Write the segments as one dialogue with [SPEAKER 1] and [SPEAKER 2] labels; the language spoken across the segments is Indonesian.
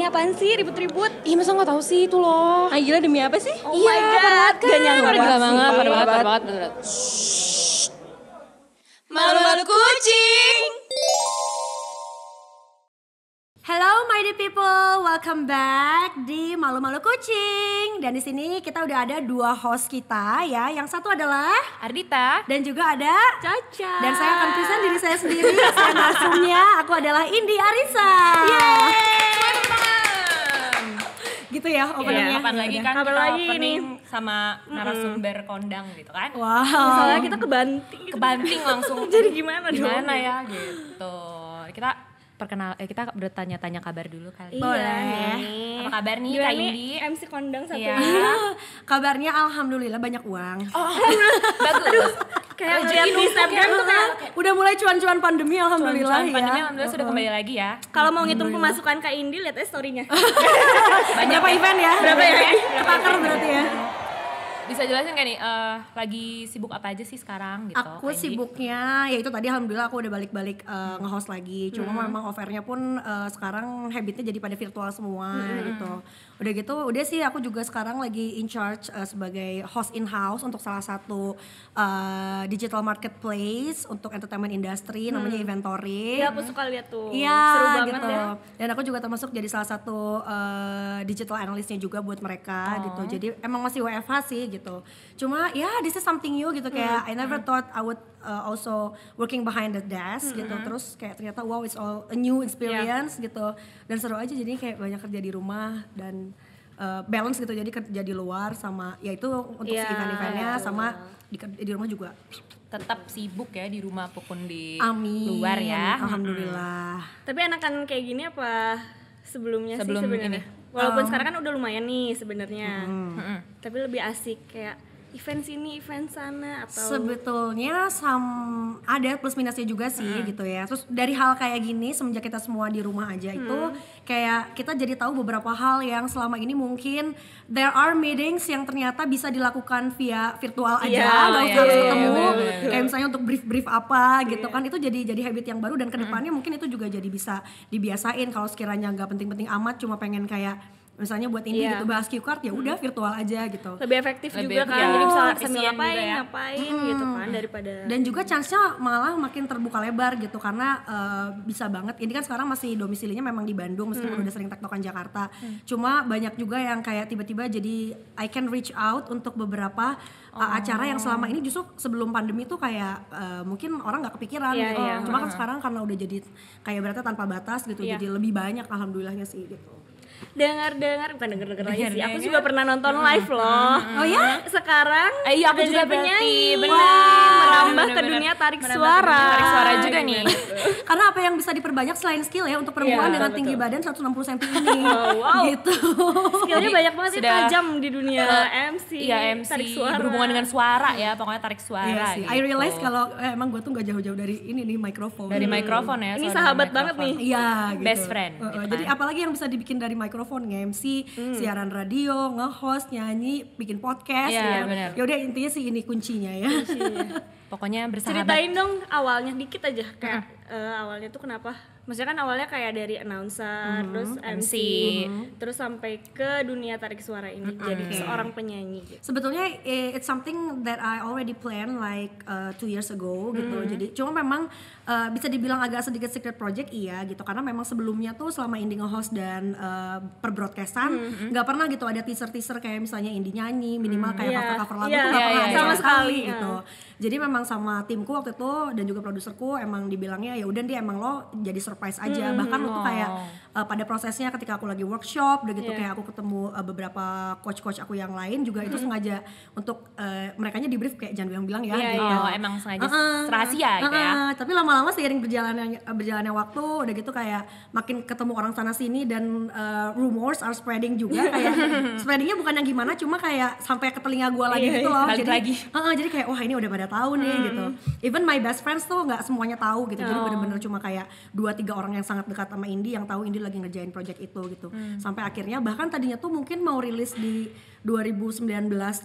[SPEAKER 1] ini apaan sih ribut-ribut?
[SPEAKER 2] Ih masa nggak tahu sih itu loh.
[SPEAKER 1] Ah gila demi apa sih?
[SPEAKER 2] Oh iya, parah banget kan.
[SPEAKER 1] Gak nyangka
[SPEAKER 2] Parah banget,
[SPEAKER 1] sih,
[SPEAKER 2] parah banget, parah banget, bener.
[SPEAKER 1] Malu-malu kucing.
[SPEAKER 3] Hello my dear people, welcome back di Malu Malu Kucing. Dan di sini kita udah ada dua host kita ya. Yang satu adalah
[SPEAKER 2] Ardita.
[SPEAKER 3] dan juga ada
[SPEAKER 1] Caca.
[SPEAKER 3] dan saya akan present diri saya sendiri. saya narsumnya, aku adalah Indi Arisa. Gitu ya openingnya.
[SPEAKER 2] Iya, kapan lagi kan
[SPEAKER 1] Kapan
[SPEAKER 2] kita
[SPEAKER 1] lagi
[SPEAKER 2] opening sama narasumber kondang gitu kan.
[SPEAKER 3] Wow.
[SPEAKER 1] Soalnya kita kebanting. gitu.
[SPEAKER 2] Kebanting langsung.
[SPEAKER 1] Jadi gimana dong?
[SPEAKER 2] Gimana ya gitu. Kita perkenal eh kita bertanya-tanya kabar dulu kali.
[SPEAKER 1] Iya
[SPEAKER 3] Boleh.
[SPEAKER 1] nih.
[SPEAKER 2] Apa kabar nih Kak Indi?
[SPEAKER 1] MC kondang satu
[SPEAKER 2] Iya.
[SPEAKER 3] Kabarnya alhamdulillah banyak uang.
[SPEAKER 2] Bagus.
[SPEAKER 1] Kayak lihat di Instagram
[SPEAKER 2] ya.
[SPEAKER 1] tuh kayak
[SPEAKER 3] Udah mulai cuan-cuan pandemi alhamdulillah
[SPEAKER 2] Cuan-cuan
[SPEAKER 3] ya.
[SPEAKER 2] pandemi alhamdulillah sudah kembali lagi ya.
[SPEAKER 1] kalau mau ngitung pemasukan Kak Indi lihat aja story-nya.
[SPEAKER 3] Berapa event ya?
[SPEAKER 1] Berapa ya?
[SPEAKER 3] Ketakar berarti ya.
[SPEAKER 2] Bisa jelasin gak nih eh, lagi sibuk apa aja sih sekarang gitu?
[SPEAKER 3] Aku sibuknya ya itu tadi alhamdulillah aku udah balik-balik uh, nge-host lagi. Cuma
[SPEAKER 2] Hmm.
[SPEAKER 3] memang offernya pun uh, sekarang habitnya jadi pada virtual semua
[SPEAKER 2] Hmm.
[SPEAKER 3] gitu. Udah gitu udah sih aku juga sekarang lagi in charge uh, sebagai host in house untuk salah satu uh, digital marketplace untuk entertainment industry namanya Inventory.
[SPEAKER 1] Iya aku suka lihat tuh.
[SPEAKER 3] Iya
[SPEAKER 1] Seru banget
[SPEAKER 3] gitu.
[SPEAKER 1] ya.
[SPEAKER 3] Dan aku juga termasuk jadi salah satu uh, digital analystnya juga buat mereka
[SPEAKER 1] Oh.
[SPEAKER 3] gitu. Jadi emang masih WFH sih gitu. Cuma ya this is something new gitu kayak I never thought I would uh, also working behind the desk gitu. Terus kayak ternyata wow it's all a new experience gitu. Dan seru aja jadi kayak banyak kerja di rumah dan uh, balance gitu. Jadi kerja di luar sama ya itu untuk si
[SPEAKER 1] Iya,
[SPEAKER 3] event-eventnya sama di, di rumah juga.
[SPEAKER 2] tetap sibuk ya di rumah apa pun di
[SPEAKER 3] Amin.
[SPEAKER 2] luar ya.
[SPEAKER 3] Alhamdulillah.
[SPEAKER 1] Tapi enakan kayak gini apa sebelumnya
[SPEAKER 2] Sebelum
[SPEAKER 1] sih sebenarnya? Walaupun sekarang kan udah lumayan nih sebenarnya.
[SPEAKER 2] Mm-mm.
[SPEAKER 1] Tapi lebih asik kayak event sini, event sana atau
[SPEAKER 3] Sebetulnya sam ada plus minusnya juga sih gitu ya. Terus dari hal kayak gini semenjak kita semua di rumah aja itu kayak kita jadi tahu beberapa hal yang selama ini mungkin there are meetings yang ternyata bisa dilakukan via virtual aja
[SPEAKER 1] Iya,
[SPEAKER 3] nggak
[SPEAKER 2] iya,
[SPEAKER 3] usah
[SPEAKER 2] iya,
[SPEAKER 3] ketemu.
[SPEAKER 2] bener.
[SPEAKER 3] Kayak misalnya untuk brief-brief apa gitu kan itu jadi jadi habit yang baru dan ke depannya mungkin itu juga jadi bisa dibiasain kalau sekiranya nggak penting-penting amat cuma pengen kayak misalnya buat ini
[SPEAKER 1] Iya.
[SPEAKER 3] gitu bahas cue card ya udah virtual aja gitu.
[SPEAKER 1] lebih efektif
[SPEAKER 2] Lebih
[SPEAKER 1] juga kan.
[SPEAKER 2] efektif.
[SPEAKER 1] Jadi bisa
[SPEAKER 2] Oh,
[SPEAKER 1] sambil ngapain,
[SPEAKER 2] juga ya.
[SPEAKER 1] ngapain gitu kan daripada
[SPEAKER 3] dan juga chance-nya malah makin terbuka lebar gitu karena eh, bisa banget ini kan sekarang masih domisilinya memang di Bandung meskipun udah sering tektokan Jakarta cuma banyak juga yang kayak tiba-tiba jadi I can reach out untuk beberapa uh, acara yang selama ini justru sebelum pandemi tuh kayak eh, mungkin orang nggak kepikiran
[SPEAKER 1] Iya,
[SPEAKER 3] gitu
[SPEAKER 1] iya.
[SPEAKER 3] cuma kan sekarang karena udah jadi kayak berarti tanpa batas gitu
[SPEAKER 1] Iya.
[SPEAKER 3] jadi lebih banyak alhamdulillahnya sih gitu
[SPEAKER 1] dengar-dengar bukan denger-denger lagi sih. Aku juga pernah nonton live loh.
[SPEAKER 3] oh ya
[SPEAKER 1] Sekarang
[SPEAKER 2] Eh, iya aku juga
[SPEAKER 1] penyanyi.
[SPEAKER 2] benar.
[SPEAKER 1] merambah ke dunia tarik
[SPEAKER 2] Merambah
[SPEAKER 1] suara.
[SPEAKER 2] dunia Tarik suara juga nih.
[SPEAKER 3] karena apa yang bisa diperbanyak selain skill ya untuk perempuan
[SPEAKER 1] Iya,
[SPEAKER 3] dengan
[SPEAKER 1] betul.
[SPEAKER 3] tinggi badan 160 cm ini
[SPEAKER 1] wow.
[SPEAKER 3] gitu
[SPEAKER 1] Skillnya banyak banget sih
[SPEAKER 2] sudah-
[SPEAKER 1] tajam di dunia MC.
[SPEAKER 2] Iya MC
[SPEAKER 1] tarik suara.
[SPEAKER 2] berhubungan dengan suara ya pokoknya tarik suara.
[SPEAKER 3] Iya sih. I
[SPEAKER 2] gitu.
[SPEAKER 3] realize kalau eh, emang gue tuh gak jauh-jauh dari ini nih mikrofon.
[SPEAKER 2] dari mikrofon ya.
[SPEAKER 1] Ini sahabat banget nih.
[SPEAKER 3] Iya, gitu.
[SPEAKER 2] Best friend,
[SPEAKER 3] Uh, uh,
[SPEAKER 2] gitu
[SPEAKER 3] Jadi
[SPEAKER 2] kan.
[SPEAKER 3] apalagi yang bisa dibikin dari mikrofon, nge-MC, siaran radio, nge-host, nyanyi, bikin podcast. Gitu
[SPEAKER 2] benar.
[SPEAKER 3] Ya udah intinya sih ini kuncinya ya.
[SPEAKER 2] Pokoknya bersahabat.
[SPEAKER 1] Ceritain dong awalnya dikit aja kayak eh, awalnya tuh kenapa? Maksudnya kan awalnya kayak dari announcer, terus MC, terus sampai ke dunia tarik suara ini jadi seorang penyanyi. Gitu.
[SPEAKER 3] Sebetulnya eh, it's something that I already planned like uh, two years ago gitu. Jadi cuma memang uh, bisa dibilang agak sedikit secret project iya gitu karena memang sebelumnya tuh selama Indi nge-host dan uh, per broadcastan nggak pernah gitu ada teaser-teaser kayak misalnya Indi nyanyi minimal kayak
[SPEAKER 1] Iya.
[SPEAKER 3] cover-cover lagu
[SPEAKER 1] Iya,
[SPEAKER 3] tuh nggak
[SPEAKER 2] iya,
[SPEAKER 3] pernah ada
[SPEAKER 1] sama
[SPEAKER 3] sama
[SPEAKER 1] sekali, iya.
[SPEAKER 3] gitu. Jadi memang sama timku waktu itu dan juga produserku emang dibilangnya ya udah dia emang lo jadi surprise aja. Bahkan lo tuh kayak uh, pada prosesnya ketika aku lagi workshop udah gitu
[SPEAKER 1] Iya.
[SPEAKER 3] kayak aku ketemu uh, beberapa coach-coach aku yang lain juga itu sengaja untuk uh, mereka di brief kayak jangan bilang-bilang ya
[SPEAKER 1] Iya,
[SPEAKER 3] gitu.
[SPEAKER 2] Oh emang sengaja
[SPEAKER 3] Uh-uh.
[SPEAKER 2] rahasia gitu ya.
[SPEAKER 3] Uh-uh. Tapi lama-lama seiring berjalannya berjalannya waktu udah gitu kayak makin ketemu orang sana sini dan uh, rumors are spreading juga kayak spreadingnya bukan yang gimana cuma kayak sampai ke telinga gua lagi
[SPEAKER 1] Iya,
[SPEAKER 3] gitu loh.
[SPEAKER 2] balik
[SPEAKER 3] jadi
[SPEAKER 2] lagi.
[SPEAKER 3] uh-uh, jadi kayak wah ini udah pada tahu nih gitu. Even my best friends tuh nggak semuanya tahu gitu. Jadi
[SPEAKER 1] Oh.
[SPEAKER 3] bener-bener cuma kayak dua tiga orang yang sangat dekat sama Indi yang tahu Indi lagi ngerjain project itu gitu. Sampai akhirnya bahkan tadinya tuh mungkin mau rilis di 2019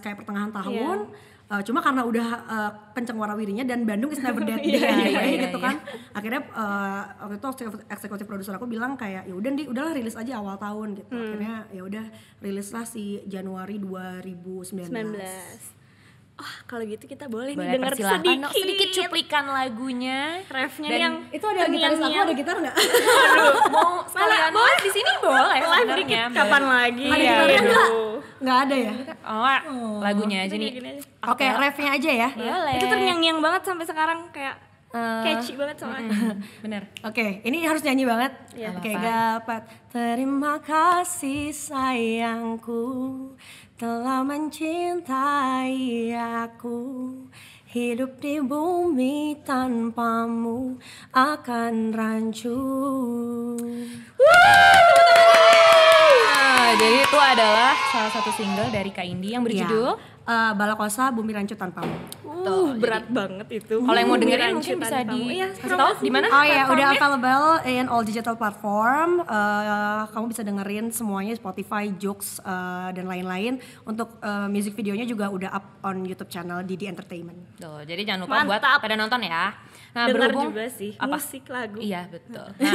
[SPEAKER 3] kayak pertengahan tahun Uh, cuma karena udah uh, kenceng warawirinya dan Bandung is never that day
[SPEAKER 2] Iya, iya,
[SPEAKER 3] anyway,
[SPEAKER 2] iya,
[SPEAKER 3] gitu
[SPEAKER 2] iya.
[SPEAKER 3] kan. akhirnya uh, waktu itu eksekutif- produser aku bilang kayak ya udah di udahlah rilis aja awal tahun gitu. Akhirnya ya udah rilis lah si Januari 2019
[SPEAKER 1] 19 Oh, kalau gitu kita boleh, nih
[SPEAKER 2] Boleh
[SPEAKER 1] denger sedikit,
[SPEAKER 2] dong, sedikit cuplikan lagunya.
[SPEAKER 1] refnya
[SPEAKER 2] Dan
[SPEAKER 1] yang
[SPEAKER 3] itu ada gitaris aku ada gitar nggak
[SPEAKER 2] Mau sekalian live di sini boleh
[SPEAKER 1] live
[SPEAKER 2] sebenarnya.
[SPEAKER 1] dikit
[SPEAKER 2] Boleh.
[SPEAKER 1] kapan lagi?
[SPEAKER 3] ada gitarnya
[SPEAKER 2] iya.
[SPEAKER 3] nggak nggak ada ya
[SPEAKER 2] Oh, lagunya aja nih.
[SPEAKER 1] Gini aja.
[SPEAKER 3] oke refnya aja ya
[SPEAKER 2] Boleh.
[SPEAKER 1] Itu terngiang-ngiang banget sampai sekarang kayak
[SPEAKER 2] Eh,
[SPEAKER 1] catchy banget soalnya.
[SPEAKER 2] Bener.
[SPEAKER 3] Oke, ini harus nyanyi banget.
[SPEAKER 1] Iya.
[SPEAKER 3] Oke,
[SPEAKER 2] Apa-apa.
[SPEAKER 3] dapat. Terima kasih sayangku telah mencintai aku. Hidup di bumi tanpamu akan rancu.
[SPEAKER 2] Ah, jadi itu adalah salah satu single dari Kak Indi yang berjudul
[SPEAKER 3] Eh, Balakosa Bumi Rancu Tanpamu.
[SPEAKER 1] Uh, berat banget itu.
[SPEAKER 2] Kalau yang mau dengerin
[SPEAKER 1] Rancu
[SPEAKER 2] mungkin bisa di kasih tahu di mana?
[SPEAKER 3] Oh iya, udah available in all digital platform. Eh, kamu bisa dengerin semuanya Spotify, Joox, eh, dan lain-lain. Untuk eh, music videonya juga udah up on YouTube channel Didi Entertainment.
[SPEAKER 2] Tuh, jadi jangan lupa buat
[SPEAKER 1] Mantap.
[SPEAKER 2] pada nonton ya. Nah,
[SPEAKER 1] Dengar
[SPEAKER 2] berhubung
[SPEAKER 1] juga sih
[SPEAKER 2] apa?
[SPEAKER 1] musik lagu.
[SPEAKER 2] Iya betul. Nah,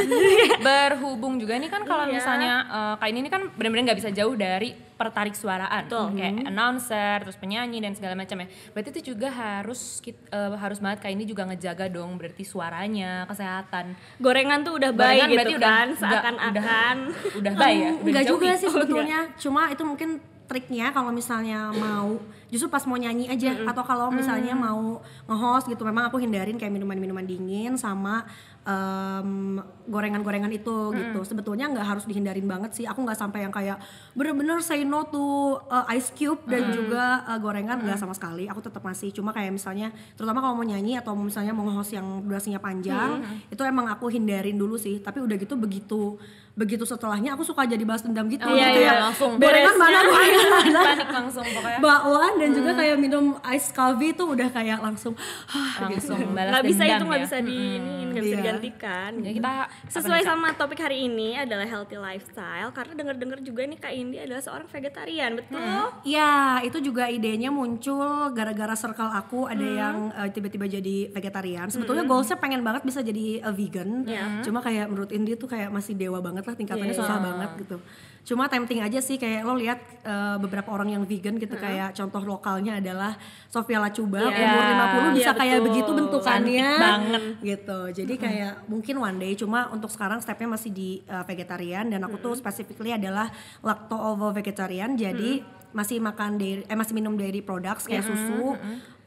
[SPEAKER 2] berhubung juga nih kan kalau
[SPEAKER 1] Iya.
[SPEAKER 2] misalnya eh, kak ini kan benar-benar nggak bisa jauh dari pertarik suaraan,
[SPEAKER 1] Betul.
[SPEAKER 2] kayak announcer, terus penyanyi dan segala macam ya. Berarti itu juga harus kit- eh, harus banget kak ini juga ngejaga dong, berarti suaranya, kesehatan.
[SPEAKER 1] Gorengan tuh udah baik
[SPEAKER 2] berarti
[SPEAKER 1] gitu
[SPEAKER 2] udah-
[SPEAKER 1] kan,
[SPEAKER 2] udah-
[SPEAKER 1] seakan-akan.
[SPEAKER 2] Udah baik ya, udah
[SPEAKER 3] Enggak juga sih
[SPEAKER 1] Oh,
[SPEAKER 3] sebetulnya. Cuma itu mungkin triknya kalau misalnya mau justru pas mau nyanyi aja. Atau kalau misalnya mau nge-host gitu memang aku hindarin kayak minuman-minuman dingin sama em, gorengan-gorengan itu gitu. Sebetulnya nggak harus dihindarin banget sih. Aku nggak sampai yang kayak bener-bener say no to uh, ice cube dan juga uh, gorengan nggak sama sekali. Aku tetap masih cuma kayak misalnya terutama kalau mau nyanyi atau misalnya mau nge-host yang durasinya panjang itu emang aku hindarin dulu sih. Tapi udah gitu begitu begitu setelahnya aku suka jadi balas dendam gitu.
[SPEAKER 2] Oh,
[SPEAKER 1] iya,
[SPEAKER 3] kayak,
[SPEAKER 1] iya,
[SPEAKER 2] langsung.
[SPEAKER 3] gorengan mana gorengan mana
[SPEAKER 2] Panik langsung pokoknya.
[SPEAKER 3] bakwan dan juga kayak minum ice coffee itu udah kayak langsung
[SPEAKER 2] Langsung balas
[SPEAKER 1] Nggak bisa
[SPEAKER 2] dendam
[SPEAKER 1] itu nggak
[SPEAKER 2] ya.
[SPEAKER 1] bisa di ini nggak bisa
[SPEAKER 3] Iya.
[SPEAKER 1] Digantikan.
[SPEAKER 2] Ya, kita
[SPEAKER 1] Sesuai sama topik hari ini adalah healthy lifestyle karena denger-dengar juga nih Kak Indi adalah seorang vegetarian, betul?
[SPEAKER 3] Ya, itu juga idenya muncul gara-gara circle aku ada yang eh, tiba-tiba jadi vegetarian. Sebetulnya goalsnya pengen banget bisa jadi eh, vegan.
[SPEAKER 1] Iya.
[SPEAKER 3] Cuma kayak menurut Indi tuh kayak masih dewa banget lah tingkatannya
[SPEAKER 1] Iya.
[SPEAKER 3] susah banget gitu. Cuma tempting aja sih kayak lo lihat eh, beberapa orang yang vegan gitu kayak contoh lokalnya adalah Sofia Lacuba
[SPEAKER 1] Iya.
[SPEAKER 3] umur 50 bisa
[SPEAKER 1] Iya,
[SPEAKER 3] kayak
[SPEAKER 1] betul.
[SPEAKER 3] begitu bentukannya.
[SPEAKER 2] Cantik banget.
[SPEAKER 3] gitu. Jadi kayak mungkin one day cuma untuk sekarang stepnya masih di uh, vegetarian dan aku tuh specifically adalah lacto ovo vegetarian. Jadi masih makan dairy eh masih minum dairy products kayak susu.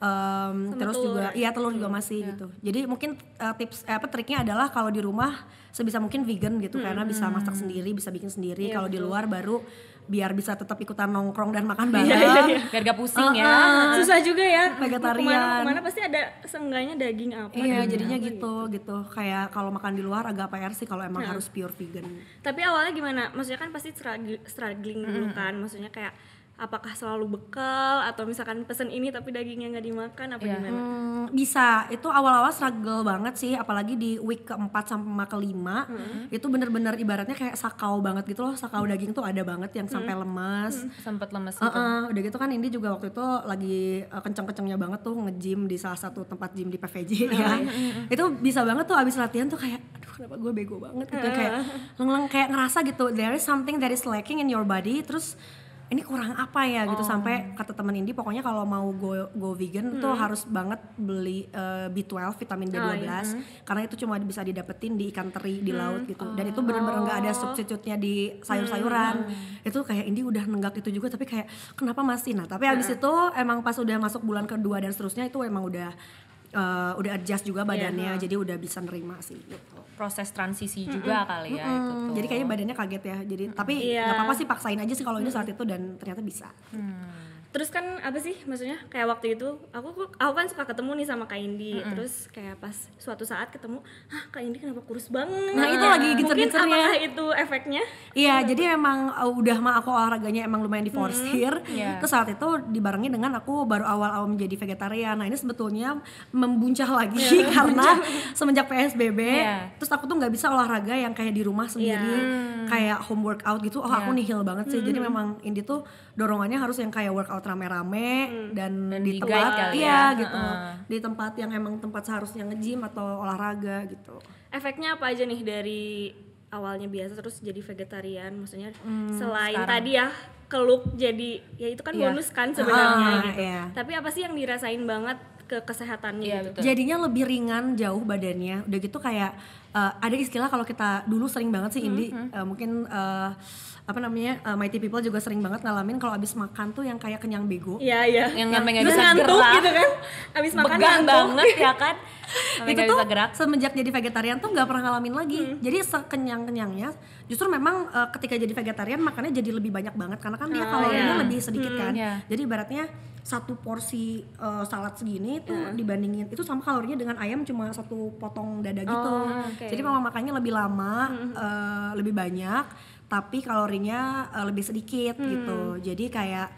[SPEAKER 3] um, terus
[SPEAKER 1] telur.
[SPEAKER 3] juga iya telur juga masih gitu. Jadi mungkin uh, tips eh, apa triknya adalah kalau di rumah sebisa mungkin vegan gitu karena bisa masak sendiri, bisa bikin sendiri.
[SPEAKER 1] Iya,
[SPEAKER 3] kalau di luar baru biar bisa tetap ikutan nongkrong dan makan
[SPEAKER 1] Iya,
[SPEAKER 3] bareng.
[SPEAKER 2] biar gak pusing ya.
[SPEAKER 1] Susah juga ya.
[SPEAKER 3] Vegetarian.
[SPEAKER 1] Ke mana, ke mana pasti ada seenggaknya daging apa.
[SPEAKER 3] Iya,
[SPEAKER 1] daging
[SPEAKER 3] jadinya
[SPEAKER 1] apa
[SPEAKER 3] gitu gitu. Kayak kalau makan di luar agak PR sih kalau emang harus pure vegan.
[SPEAKER 1] Tapi awalnya gimana? Maksudnya kan pasti strugg- struggling dulu kan. Maksudnya kayak apakah selalu bekal atau misalkan pesen ini tapi dagingnya nggak dimakan apa
[SPEAKER 2] Iya.
[SPEAKER 1] gimana?
[SPEAKER 3] Hmm, bisa. Itu awal-awal struggle banget sih, apalagi di week keempat sampai kelima. Itu bener-bener ibaratnya kayak sakau banget gitu loh. Sakau daging tuh ada banget yang sampai lemas.
[SPEAKER 2] Sempet lemes
[SPEAKER 3] Uh-uh,
[SPEAKER 2] gitu.
[SPEAKER 3] udah gitu kan Indi juga waktu itu lagi uh, kenceng-kencengnya banget tuh nge-gym di salah satu tempat gym di PVJ ya. itu bisa banget tuh abis latihan tuh kayak aduh kenapa gue bego banget gitu kayak leng kayak ngerasa gitu there is something that is lacking in your body terus ini kurang apa ya? gitu. Sampai kata temen Indi pokoknya kalau mau go go vegan tuh harus banget beli uh, B12 vitamin B12 karena itu cuma bisa didapetin di ikan teri di laut gitu. Dan itu bener-bener nggak ada substitute-nya di sayur-sayuran. Itu kayak Indi udah nenggak itu juga tapi kayak kenapa masih? Nah tapi habis itu emang pas udah masuk bulan kedua dan seterusnya itu emang udah uh, udah adjust juga badannya jadi udah bisa nerima sih gitu.
[SPEAKER 2] Proses transisi juga kali ya itu
[SPEAKER 3] Hmm,
[SPEAKER 2] tuh.
[SPEAKER 3] jadi kayaknya badannya kaget ya jadi tapi
[SPEAKER 1] Iya.
[SPEAKER 3] nggak apa-apa sih paksain aja sih kalau ini saat itu dan ternyata bisa
[SPEAKER 1] Terus kan apa sih maksudnya kayak waktu itu aku aku kan suka ketemu nih sama Kak Indi. Terus kayak pas suatu saat ketemu, "Hah, Kak Indi kenapa kurus banget?"
[SPEAKER 3] Nah, itu lagi
[SPEAKER 1] Mungkin
[SPEAKER 3] gencer-gencernya.
[SPEAKER 1] apakah itu efeknya?
[SPEAKER 3] Iya, jadi emang uh, udah mah aku olahraganya emang lumayan diforsir.
[SPEAKER 2] Iya.
[SPEAKER 3] Terus saat itu dibarengi dengan aku baru awal-awal menjadi vegetarian. Nah ini sebetulnya membuncah lagi karena semenjak PSBB.
[SPEAKER 2] Iya.
[SPEAKER 3] Terus aku tuh nggak bisa olahraga yang kayak di rumah sendiri, kayak home workout gitu. Oh aku nihil banget sih. Jadi memang ini tuh dorongannya harus yang kayak workout tempat rame-rame dan,
[SPEAKER 2] Dan
[SPEAKER 3] di tempat iya
[SPEAKER 2] ya.
[SPEAKER 3] gitu
[SPEAKER 2] Heeh.
[SPEAKER 3] di tempat yang emang tempat seharusnya nge-gym atau olahraga gitu
[SPEAKER 1] efeknya apa aja nih dari awalnya biasa terus jadi vegetarian maksudnya selain
[SPEAKER 2] sekarang.
[SPEAKER 1] tadi ya keluk jadi ya itu kan
[SPEAKER 2] Iya.
[SPEAKER 1] bonus kan sebenarnya
[SPEAKER 3] Ah,
[SPEAKER 1] gitu
[SPEAKER 3] iya.
[SPEAKER 1] tapi apa sih yang dirasain banget ke kesehatannya
[SPEAKER 2] Iya,
[SPEAKER 1] gitu
[SPEAKER 2] betul.
[SPEAKER 3] jadinya lebih ringan jauh badannya udah gitu kayak eh, ada istilah kalau kita dulu sering banget sih Indi eh, mungkin eh, apa namanya eh, mighty people juga sering banget ngalamin kalau abis makan tuh yang kayak kenyang bego
[SPEAKER 1] Iya iya.
[SPEAKER 2] Yang sampai nggak bisa
[SPEAKER 1] ngantuk
[SPEAKER 2] gerak.
[SPEAKER 1] gitu kan. Abis makan
[SPEAKER 2] Begang
[SPEAKER 1] ngantuk.
[SPEAKER 2] banget ya kan. Sampai
[SPEAKER 3] itu tuh
[SPEAKER 2] bisa gerak.
[SPEAKER 3] semenjak jadi vegetarian tuh nggak pernah ngalamin lagi
[SPEAKER 1] Hmm.
[SPEAKER 3] jadi sekenyang kenyangnya justru memang eh, ketika jadi vegetarian makannya jadi lebih banyak banget karena kan dia kalorinya
[SPEAKER 1] iya.
[SPEAKER 3] lebih sedikit kan
[SPEAKER 2] iya.
[SPEAKER 3] jadi ibaratnya satu porsi eh, salad segini tuh dibandingin itu sama kalorinya dengan ayam cuma satu potong dada gitu
[SPEAKER 1] Oh, oke.
[SPEAKER 3] jadi memang makannya lebih lama eh, lebih banyak tapi kalorinya eh, lebih sedikit gitu. Jadi kayak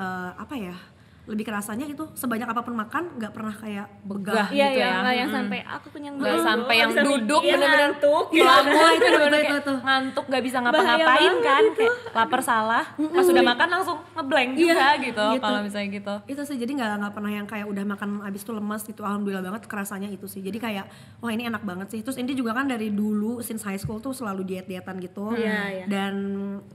[SPEAKER 3] eh, apa ya lebih kerasanya itu sebanyak apa pun makan nggak pernah kayak begah
[SPEAKER 1] Iya
[SPEAKER 2] gitu
[SPEAKER 1] iya,
[SPEAKER 2] ya.
[SPEAKER 1] nggak yang sampai aku kenyang
[SPEAKER 2] Nggak
[SPEAKER 1] banget.
[SPEAKER 2] sampai yang duduk
[SPEAKER 1] mikir,
[SPEAKER 2] bener-bener
[SPEAKER 1] ngantuk.
[SPEAKER 2] Pelamo itu bener-bener
[SPEAKER 3] itu,
[SPEAKER 2] kayak
[SPEAKER 3] itu.
[SPEAKER 2] ngantuk gak bisa ngapa-ngapain kan. kayak lapar salah. Pas udah makan langsung ngeblank juga gitu
[SPEAKER 3] gitu.
[SPEAKER 2] kalau misalnya gitu.
[SPEAKER 3] Itu sih jadi nggak nggak pernah yang kayak udah makan abis itu lemas gitu. Alhamdulillah banget kerasanya itu sih. Jadi kayak wah ini enak banget sih. Terus Indi juga kan dari dulu since high school tuh selalu diet dietan gitu
[SPEAKER 1] Iya, iya.
[SPEAKER 3] dan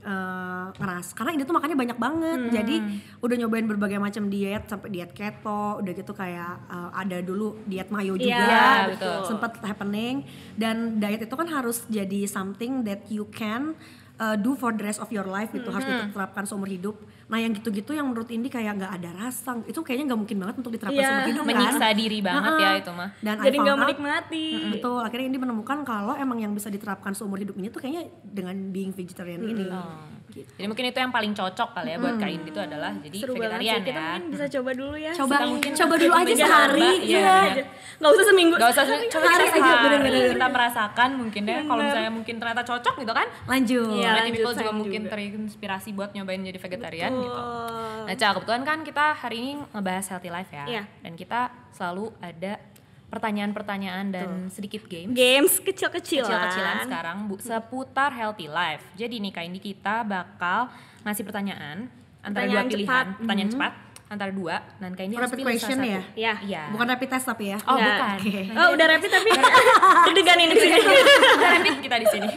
[SPEAKER 3] eh, ngeras. Karena Indi tuh makannya banyak banget. Jadi udah nyobain berbagai macam diet sampai diet keto udah gitu kayak eh, ada dulu diet mayo juga
[SPEAKER 1] Iya,
[SPEAKER 2] betul.
[SPEAKER 3] sempat happening dan diet itu kan harus jadi something that you can uh, do for the rest of your life gitu harus diterapkan seumur hidup nah yang gitu-gitu yang menurut Indi kayak nggak ada rasa itu kayaknya nggak mungkin banget untuk diterapkan
[SPEAKER 1] Iya,
[SPEAKER 3] seumur hidup kan
[SPEAKER 2] menyiksa diri banget ya
[SPEAKER 3] Ha-ha.
[SPEAKER 2] itu mah
[SPEAKER 3] dan
[SPEAKER 1] Jadi nggak menikmati.
[SPEAKER 3] betul akhirnya Indi menemukan kalau emang yang bisa diterapkan seumur hidup ini tuh kayaknya dengan being vegetarian ini
[SPEAKER 2] Oh. Jadi mungkin itu yang paling cocok kali ya buat Kak Indi itu adalah jadi
[SPEAKER 1] Seru banget
[SPEAKER 2] vegetarian
[SPEAKER 1] sih. Kita
[SPEAKER 2] ya
[SPEAKER 1] mungkin bisa coba dulu ya.
[SPEAKER 3] coba
[SPEAKER 2] Kita mungkin
[SPEAKER 3] coba dulu aja sehari
[SPEAKER 2] iya,
[SPEAKER 3] iya.
[SPEAKER 2] iya.
[SPEAKER 1] Nggak usah seminggu.
[SPEAKER 2] Gak usah
[SPEAKER 1] Sehari
[SPEAKER 2] coba kita
[SPEAKER 3] aja,
[SPEAKER 2] sehari,
[SPEAKER 3] bener-bener.
[SPEAKER 2] kita merasakan mungkin deh kalau misalnya mungkin ternyata cocok gitu kan
[SPEAKER 3] lanjut
[SPEAKER 1] Iya. Lanjut
[SPEAKER 2] people juga
[SPEAKER 1] sayang
[SPEAKER 2] mungkin
[SPEAKER 1] juga.
[SPEAKER 2] terinspirasi buat nyobain jadi vegetarian
[SPEAKER 1] Betul.
[SPEAKER 2] gitu. Nah, Ca, kebetulan kan kita hari ini ngebahas healthy life ya.
[SPEAKER 1] Iya.
[SPEAKER 2] Dan kita selalu ada pertanyaan-pertanyaan dan sedikit games
[SPEAKER 1] Games kecil-kecilan.
[SPEAKER 2] kecil-kecilan sekarang Bu seputar healthy life. Jadi nih Kak Indi kita bakal ngasih pertanyaan antara
[SPEAKER 1] Pertanyaan
[SPEAKER 2] dua pilihan,
[SPEAKER 1] cepat.
[SPEAKER 2] pertanyaan cepat antara dua dan Indi harus
[SPEAKER 3] Rapid question ya?
[SPEAKER 1] Iya.
[SPEAKER 2] Iya.
[SPEAKER 3] bukan rapid test tapi ya
[SPEAKER 2] Oh,
[SPEAKER 1] Nggak.
[SPEAKER 2] bukan.
[SPEAKER 3] Oke.
[SPEAKER 1] Oh udah rapid tapi deg-degan ini sini.
[SPEAKER 2] Udah rapid kita di sini.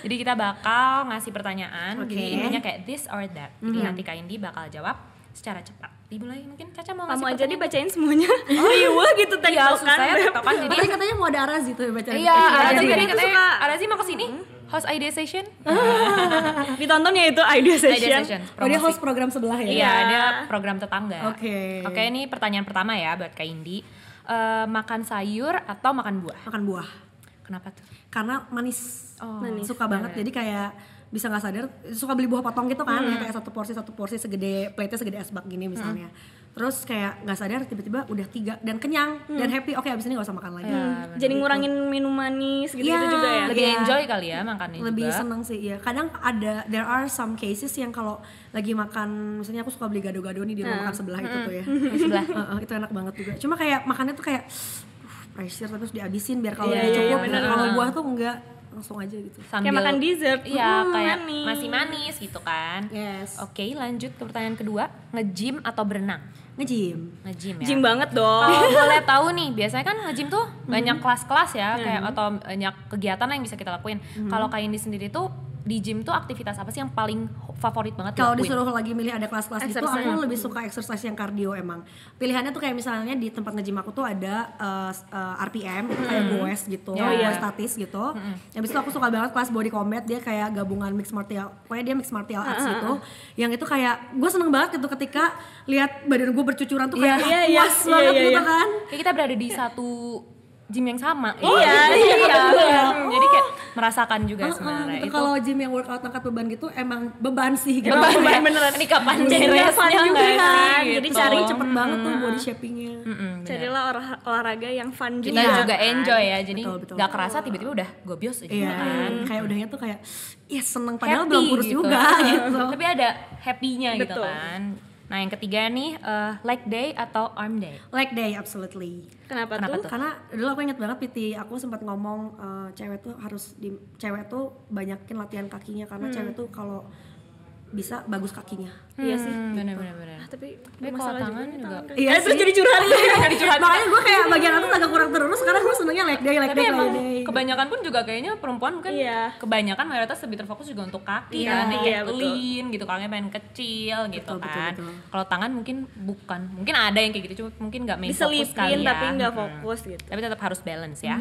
[SPEAKER 2] Jadi kita bakal ngasih pertanyaan. Jadi
[SPEAKER 3] Oke.
[SPEAKER 2] intinya kayak this or that. Jadi nanti Kak Indi bakal jawab secara cepat. Dimulai mungkin Caca mau ngasih
[SPEAKER 1] Kamu aja dibacain semuanya. Riwah gitu
[SPEAKER 2] Iya, susah ya tektokan jadi
[SPEAKER 3] Tadi katanya mau ada Arazi tuh ya baca
[SPEAKER 2] Iya,
[SPEAKER 3] Eh,
[SPEAKER 2] ada
[SPEAKER 3] jadi-
[SPEAKER 1] jadi
[SPEAKER 2] katanya
[SPEAKER 1] suka.
[SPEAKER 2] ada sih mau ke sini host idea session.
[SPEAKER 1] Ditonton ya itu idea
[SPEAKER 2] Idea
[SPEAKER 1] session.
[SPEAKER 2] session.
[SPEAKER 3] Oh dia host program sebelah ya?
[SPEAKER 2] Iya, ada program tetangga.
[SPEAKER 3] Oke.
[SPEAKER 2] Oke, ini pertanyaan pertama ya buat Kak Indi. Eh, makan sayur atau makan buah?
[SPEAKER 3] Makan buah.
[SPEAKER 2] Kenapa tuh?
[SPEAKER 3] Karena manis.
[SPEAKER 2] Oh,
[SPEAKER 3] Suka banget. Jadi kayak bisa nggak sadar suka beli buah potong gitu kan ya kayak satu porsi satu porsi segede plate segede es bak gini misalnya terus kayak nggak sadar tiba-tiba udah tiga dan kenyang dan happy oke abis ini nggak usah makan lagi
[SPEAKER 2] Iya,
[SPEAKER 1] Jadi ngurangin minum manis gitu,
[SPEAKER 3] Iya.
[SPEAKER 1] juga ya.
[SPEAKER 2] Lebih
[SPEAKER 3] Iya.
[SPEAKER 2] enjoy kali ya makannya
[SPEAKER 3] lebih
[SPEAKER 2] juga.
[SPEAKER 3] seneng sih ya kadang ada there are some cases yang kalau lagi makan misalnya aku suka beli gado-gado nih di rumah makan sebelah itu tuh ya
[SPEAKER 2] sebelah.
[SPEAKER 3] Heeh, itu enak banget juga cuma kayak makannya tuh kayak uh, pressure terus dihabisin biar kalau
[SPEAKER 1] Iya,
[SPEAKER 3] udah
[SPEAKER 1] iya,
[SPEAKER 3] cukup
[SPEAKER 1] bener.
[SPEAKER 3] kalau buah tuh enggak langsung aja gitu
[SPEAKER 2] Sambil
[SPEAKER 1] makan dessert.
[SPEAKER 2] Iya,
[SPEAKER 1] Hmm,
[SPEAKER 2] kayak
[SPEAKER 1] manis.
[SPEAKER 2] masih manis gitu kan.
[SPEAKER 3] yes
[SPEAKER 2] Oke, lanjut ke pertanyaan kedua, nge-gym atau berenang?
[SPEAKER 3] nge-gym
[SPEAKER 2] Nge-gym ya.
[SPEAKER 1] Gym banget dong.
[SPEAKER 2] Kalau boleh tahu nih, biasanya kan nge-gym tuh
[SPEAKER 1] Hmm.
[SPEAKER 2] banyak kelas-kelas ya, kayak atau banyak kegiatan yang bisa kita lakuin.
[SPEAKER 1] Hmm.
[SPEAKER 2] Kalau kayak ini sendiri tuh di gym tuh aktivitas apa sih yang paling favorit banget
[SPEAKER 3] kalau disuruh lagi milih ada kelas-kelas gitu
[SPEAKER 1] Exercise.
[SPEAKER 3] aku lebih suka exercise yang cardio emang. Pilihannya tuh kayak misalnya di tempat nge-gym aku tuh ada uh, uh, RPM itu kayak goes gitu
[SPEAKER 2] Oh, iya.
[SPEAKER 3] goes statis gitu. Yang itu aku suka banget kelas body combat dia kayak gabungan mixed martial pokoknya dia mixed martial arts gitu. Yang itu kayak gue seneng banget gitu ketika lihat badan gue bercucuran tuh kayak
[SPEAKER 1] Iya,
[SPEAKER 3] "Ah,
[SPEAKER 1] iya,
[SPEAKER 3] puas
[SPEAKER 1] iya,
[SPEAKER 3] banget
[SPEAKER 1] iya,
[SPEAKER 3] gitu
[SPEAKER 1] iya.
[SPEAKER 3] kan.
[SPEAKER 2] Kayak kita berada di satu gym yang sama.
[SPEAKER 1] Iya,
[SPEAKER 2] iya.
[SPEAKER 1] iya.
[SPEAKER 2] Jadi kayak merasakan juga
[SPEAKER 3] Heeh,
[SPEAKER 2] sebenarnya
[SPEAKER 3] gitu.
[SPEAKER 2] itu.
[SPEAKER 3] kalau gym yang workout angkat beban gitu emang beban sih gitu
[SPEAKER 2] Beban,
[SPEAKER 1] beban
[SPEAKER 2] ya.
[SPEAKER 1] beneran.
[SPEAKER 2] Ini kapan beresnya
[SPEAKER 1] juga
[SPEAKER 2] nggak
[SPEAKER 1] kan.
[SPEAKER 2] sih?
[SPEAKER 1] Jadi
[SPEAKER 2] Gitu.
[SPEAKER 3] cari cepet banget tuh body shapingnya
[SPEAKER 2] Mm-mm, bener.
[SPEAKER 1] Carilah olah- olahraga yang fun
[SPEAKER 2] kita
[SPEAKER 1] juga.
[SPEAKER 2] juga enjoy ya jadi
[SPEAKER 3] Betul, betul.
[SPEAKER 2] nggak kerasa tiba-tiba udah gobios aja
[SPEAKER 3] Iya,
[SPEAKER 2] kan
[SPEAKER 3] kayak udahnya tuh kayak ya seneng padahal
[SPEAKER 2] Happy
[SPEAKER 3] belum kurus
[SPEAKER 2] gitu.
[SPEAKER 3] juga gitu.
[SPEAKER 2] tapi ada happy-nya gitu kan nah yang ketiga nih eh, leg day atau arm day
[SPEAKER 3] Like day absolutely.
[SPEAKER 1] Kenapa,
[SPEAKER 2] Kenapa
[SPEAKER 1] tuh?
[SPEAKER 2] tuh?
[SPEAKER 3] Karena dulu aku inget banget PT, aku sempat ngomong eh, cewek tuh harus di cewek tuh banyakin latihan kakinya karena cewek tuh kalau bisa bagus kakinya.
[SPEAKER 1] Iya sih.
[SPEAKER 2] bener bener bener
[SPEAKER 1] Ah, tapi
[SPEAKER 2] Tapi kalau
[SPEAKER 1] masalah
[SPEAKER 2] tangan juga-
[SPEAKER 1] tangan.
[SPEAKER 3] Iya
[SPEAKER 1] Eh, terus
[SPEAKER 3] sih.
[SPEAKER 1] jadi curhat
[SPEAKER 3] Makanya gue kayak bagian atas agak kurang terurus sekarang gue senengnya leg day, leg
[SPEAKER 2] tapi
[SPEAKER 3] day, leg
[SPEAKER 2] emang
[SPEAKER 3] day.
[SPEAKER 2] kebanyakan pun juga kayaknya perempuan kan
[SPEAKER 1] Iya.
[SPEAKER 2] kebanyakan mayoritas lebih terfokus juga untuk kaki
[SPEAKER 3] Iya,
[SPEAKER 2] kan
[SPEAKER 1] iya,
[SPEAKER 2] kayak
[SPEAKER 1] betul.
[SPEAKER 2] lean gitu kakinya pengen kecil gitu
[SPEAKER 3] Betul,
[SPEAKER 2] kan kalau tangan mungkin bukan mungkin ada yang kayak gitu cuma mungkin nggak main fokus kali
[SPEAKER 1] diselipin
[SPEAKER 2] ya
[SPEAKER 1] tapi nggak
[SPEAKER 2] Hmm.
[SPEAKER 1] fokus gitu
[SPEAKER 2] tapi tetap harus balance ya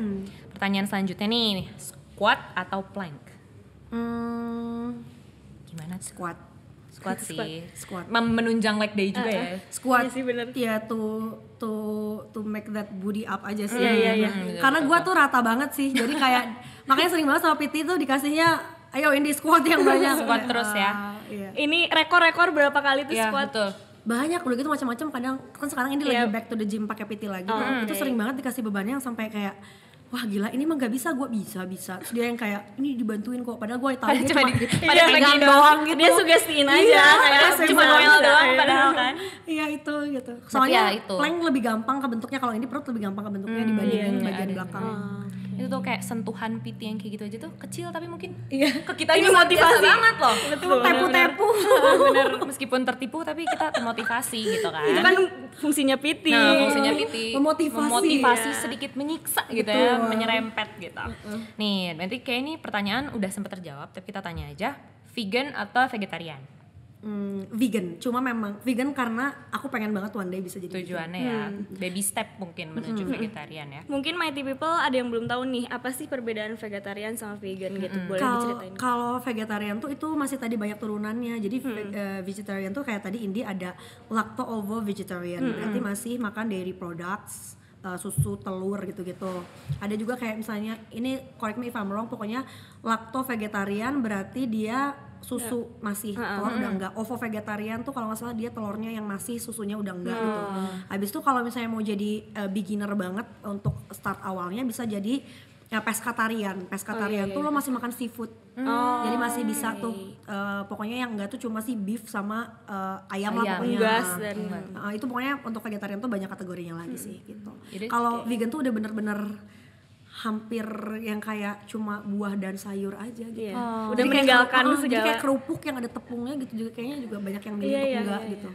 [SPEAKER 2] pertanyaan selanjutnya nih squat atau plank
[SPEAKER 3] Hmm,
[SPEAKER 2] gimana tuh?
[SPEAKER 3] squat,
[SPEAKER 2] squat sih
[SPEAKER 3] squat.
[SPEAKER 2] Mem- menunjang leg day juga ya
[SPEAKER 3] squat.
[SPEAKER 1] Iya sih, bener.
[SPEAKER 3] Ya to to to make that booty up aja sih.
[SPEAKER 1] Iya, iya, iya.
[SPEAKER 2] Hmm,
[SPEAKER 3] Karena gue tuh rata banget sih. Jadi kayak makanya sering banget sama PT tuh dikasihnya ayo ini squat yang banyak.
[SPEAKER 2] Squat terus ya.
[SPEAKER 3] Ah, iya.
[SPEAKER 1] ini rekor-rekor berapa kali tuh
[SPEAKER 2] Iya,
[SPEAKER 1] squat
[SPEAKER 2] betul
[SPEAKER 3] banyak udah gitu macam-macam kadang kan sekarang ini
[SPEAKER 1] Iya.
[SPEAKER 3] lagi back to the gym pakai PT lagi
[SPEAKER 1] Oh,
[SPEAKER 3] kan. itu
[SPEAKER 1] oke.
[SPEAKER 3] sering banget dikasih bebannya yang sampai kayak wah gila ini mah gak bisa gue bisa bisa. Terus dia yang kayak ini dibantuin kok. Padahal gue tahu dia
[SPEAKER 2] Cuma
[SPEAKER 3] cuma
[SPEAKER 2] di-
[SPEAKER 3] gitu,
[SPEAKER 2] pada
[SPEAKER 3] pegang
[SPEAKER 2] lagi
[SPEAKER 3] doang gitu.
[SPEAKER 1] Dia sugestiin aja
[SPEAKER 3] Iya,
[SPEAKER 1] kayak
[SPEAKER 3] cuma
[SPEAKER 2] noel doang
[SPEAKER 1] iya.
[SPEAKER 2] padahal kan.
[SPEAKER 3] Iya itu gitu. Soalnya
[SPEAKER 2] ya itu.
[SPEAKER 3] plank lebih gampang kebentuknya kalau ini perut lebih gampang kebentuknya dibandingin
[SPEAKER 2] iya,
[SPEAKER 3] bagian
[SPEAKER 2] ada.
[SPEAKER 3] belakang
[SPEAKER 2] itu tuh kayak sentuhan PT yang kayak gitu aja tuh kecil tapi mungkin
[SPEAKER 3] iya.
[SPEAKER 2] ke kita
[SPEAKER 1] Ini
[SPEAKER 2] juga
[SPEAKER 1] motivasi.
[SPEAKER 2] banget loh.
[SPEAKER 1] Betul
[SPEAKER 3] tepu-tepu.
[SPEAKER 2] Bener meskipun tertipu tapi kita termotivasi gitu kan.
[SPEAKER 1] Itu kan fungsinya PT
[SPEAKER 2] Nah, fungsinya PT
[SPEAKER 3] Memotivasi,
[SPEAKER 2] memotivasi
[SPEAKER 3] ya.
[SPEAKER 2] sedikit menyiksa gitu ya, menyerempet gitu. Nih, nanti kayak ini pertanyaan udah sempet terjawab, tapi kita tanya aja, vegan atau vegetarian?
[SPEAKER 3] Hmm, vegan cuma memang vegan karena aku pengen banget one day bisa jadi vegan.
[SPEAKER 2] Tujuannya ya, baby step mungkin menuju vegetarian ya.
[SPEAKER 1] mungkin mighty people ada yang belum tahu nih apa sih perbedaan vegetarian sama vegan gitu boleh
[SPEAKER 3] Kalau
[SPEAKER 1] diceritain
[SPEAKER 3] kalau vegetarian tuh itu masih tadi banyak turunannya. Jadi ve- eh, vegetarian tuh kayak tadi Indi ada lacto ovo vegetarian. Berarti masih makan dairy products, eh, susu, telur gitu-gitu. Ada juga kayak misalnya ini correct me if I'm wrong pokoknya lacto vegetarian berarti dia susu masih telur udah enggak. Ovo vegetarian tuh kalau nggak salah dia telurnya yang masih susunya udah enggak gitu. Habis itu kalau misalnya mau jadi eh, beginner banget untuk start awalnya bisa jadi ya pescatarian. Pescatarian tuh lo masih makan seafood. Jadi masih bisa tuh eh, pokoknya yang enggak tuh cuma sih beef sama eh, ayam, lah pokoknya.
[SPEAKER 1] unggas dan
[SPEAKER 3] Nah, itu pokoknya untuk vegetarian tuh banyak kategorinya lagi sih gitu. Kalau vegan tuh udah bener-bener hampir yang kayak cuma buah dan sayur aja gitu.
[SPEAKER 1] Iya.
[SPEAKER 3] Oh.
[SPEAKER 1] Udah
[SPEAKER 3] Jadi kayak
[SPEAKER 1] meninggalkan
[SPEAKER 3] keru- oh, Jadi
[SPEAKER 1] segala-
[SPEAKER 3] kayak kerupuk yang ada tepungnya gitu juga kayaknya juga banyak yang milih
[SPEAKER 1] Iya,
[SPEAKER 3] untuk
[SPEAKER 1] iya,
[SPEAKER 3] enggak
[SPEAKER 1] iya,
[SPEAKER 3] gitu.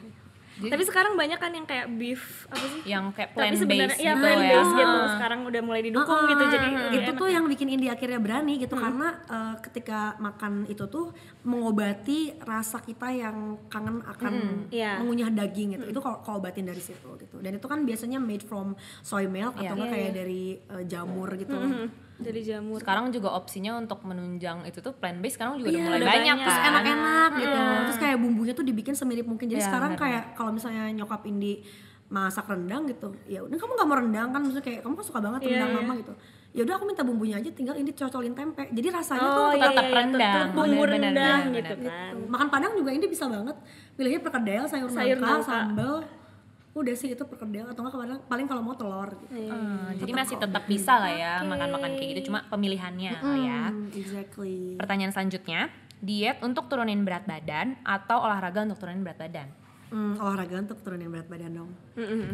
[SPEAKER 1] tapi sekarang banyak kan yang kayak beef apa sih
[SPEAKER 2] Yang kayak
[SPEAKER 1] tapi
[SPEAKER 2] plant
[SPEAKER 1] sebenarnya
[SPEAKER 2] based
[SPEAKER 1] ya
[SPEAKER 2] gitu
[SPEAKER 1] plant
[SPEAKER 2] ya.
[SPEAKER 1] based gitu sekarang udah mulai didukung
[SPEAKER 3] Ah,
[SPEAKER 1] gitu jadi
[SPEAKER 3] itu
[SPEAKER 1] lebih
[SPEAKER 3] tuh yang bikin Indi akhirnya berani gitu karena eh, ketika makan itu tuh mengobati rasa kita yang kangen akan
[SPEAKER 1] Iya.
[SPEAKER 3] mengunyah daging gitu itu kalau obatin dari situ gitu dan itu kan biasanya made from soy milk atau enggak kayak dari eh, jamur gitu
[SPEAKER 1] dari jamur
[SPEAKER 2] Sekarang juga opsinya untuk menunjang itu tuh plant based sekarang juga udah
[SPEAKER 3] Iya,
[SPEAKER 2] mulai
[SPEAKER 1] udah
[SPEAKER 2] banyak
[SPEAKER 1] banyak.
[SPEAKER 2] kan.
[SPEAKER 3] terus enak-enak gitu terus kayak bumbunya tuh dibikin semirip mungkin jadi
[SPEAKER 2] Iya,
[SPEAKER 3] sekarang
[SPEAKER 2] benar.
[SPEAKER 3] kayak kalau misalnya nyokap Indi masak rendang gitu ya udah kamu nggak mau rendang kan maksudnya kayak kamu kan suka banget
[SPEAKER 1] Iya,
[SPEAKER 3] rendang
[SPEAKER 1] iya.
[SPEAKER 3] mama gitu ya udah aku minta bumbunya aja tinggal Indi cocolin tempe jadi rasanya
[SPEAKER 1] oh
[SPEAKER 3] tuh
[SPEAKER 2] tetap
[SPEAKER 1] iya, iya,
[SPEAKER 2] rendang.
[SPEAKER 1] tetap bumbu
[SPEAKER 2] Bener, bener,
[SPEAKER 1] rendang
[SPEAKER 2] bener,
[SPEAKER 1] gitu
[SPEAKER 2] bener.
[SPEAKER 1] kan
[SPEAKER 3] makan padang juga Indi bisa banget pilihnya perkedel sayur,
[SPEAKER 1] Sayur
[SPEAKER 3] nangka,
[SPEAKER 1] nangka.
[SPEAKER 3] sambal udah sih itu perkedel. Atau enggak kadang paling kalau mau telur gitu.
[SPEAKER 2] Hmm, jadi masih tetap bisa lah ya makan-makan kayak gitu cuma pemilihannya lah ya.
[SPEAKER 3] Hmm, exactly.
[SPEAKER 2] Pertanyaan selanjutnya, diet untuk turunin berat badan atau olahraga untuk turunin berat badan?
[SPEAKER 3] Hmm, olahraga untuk turunin berat badan dong.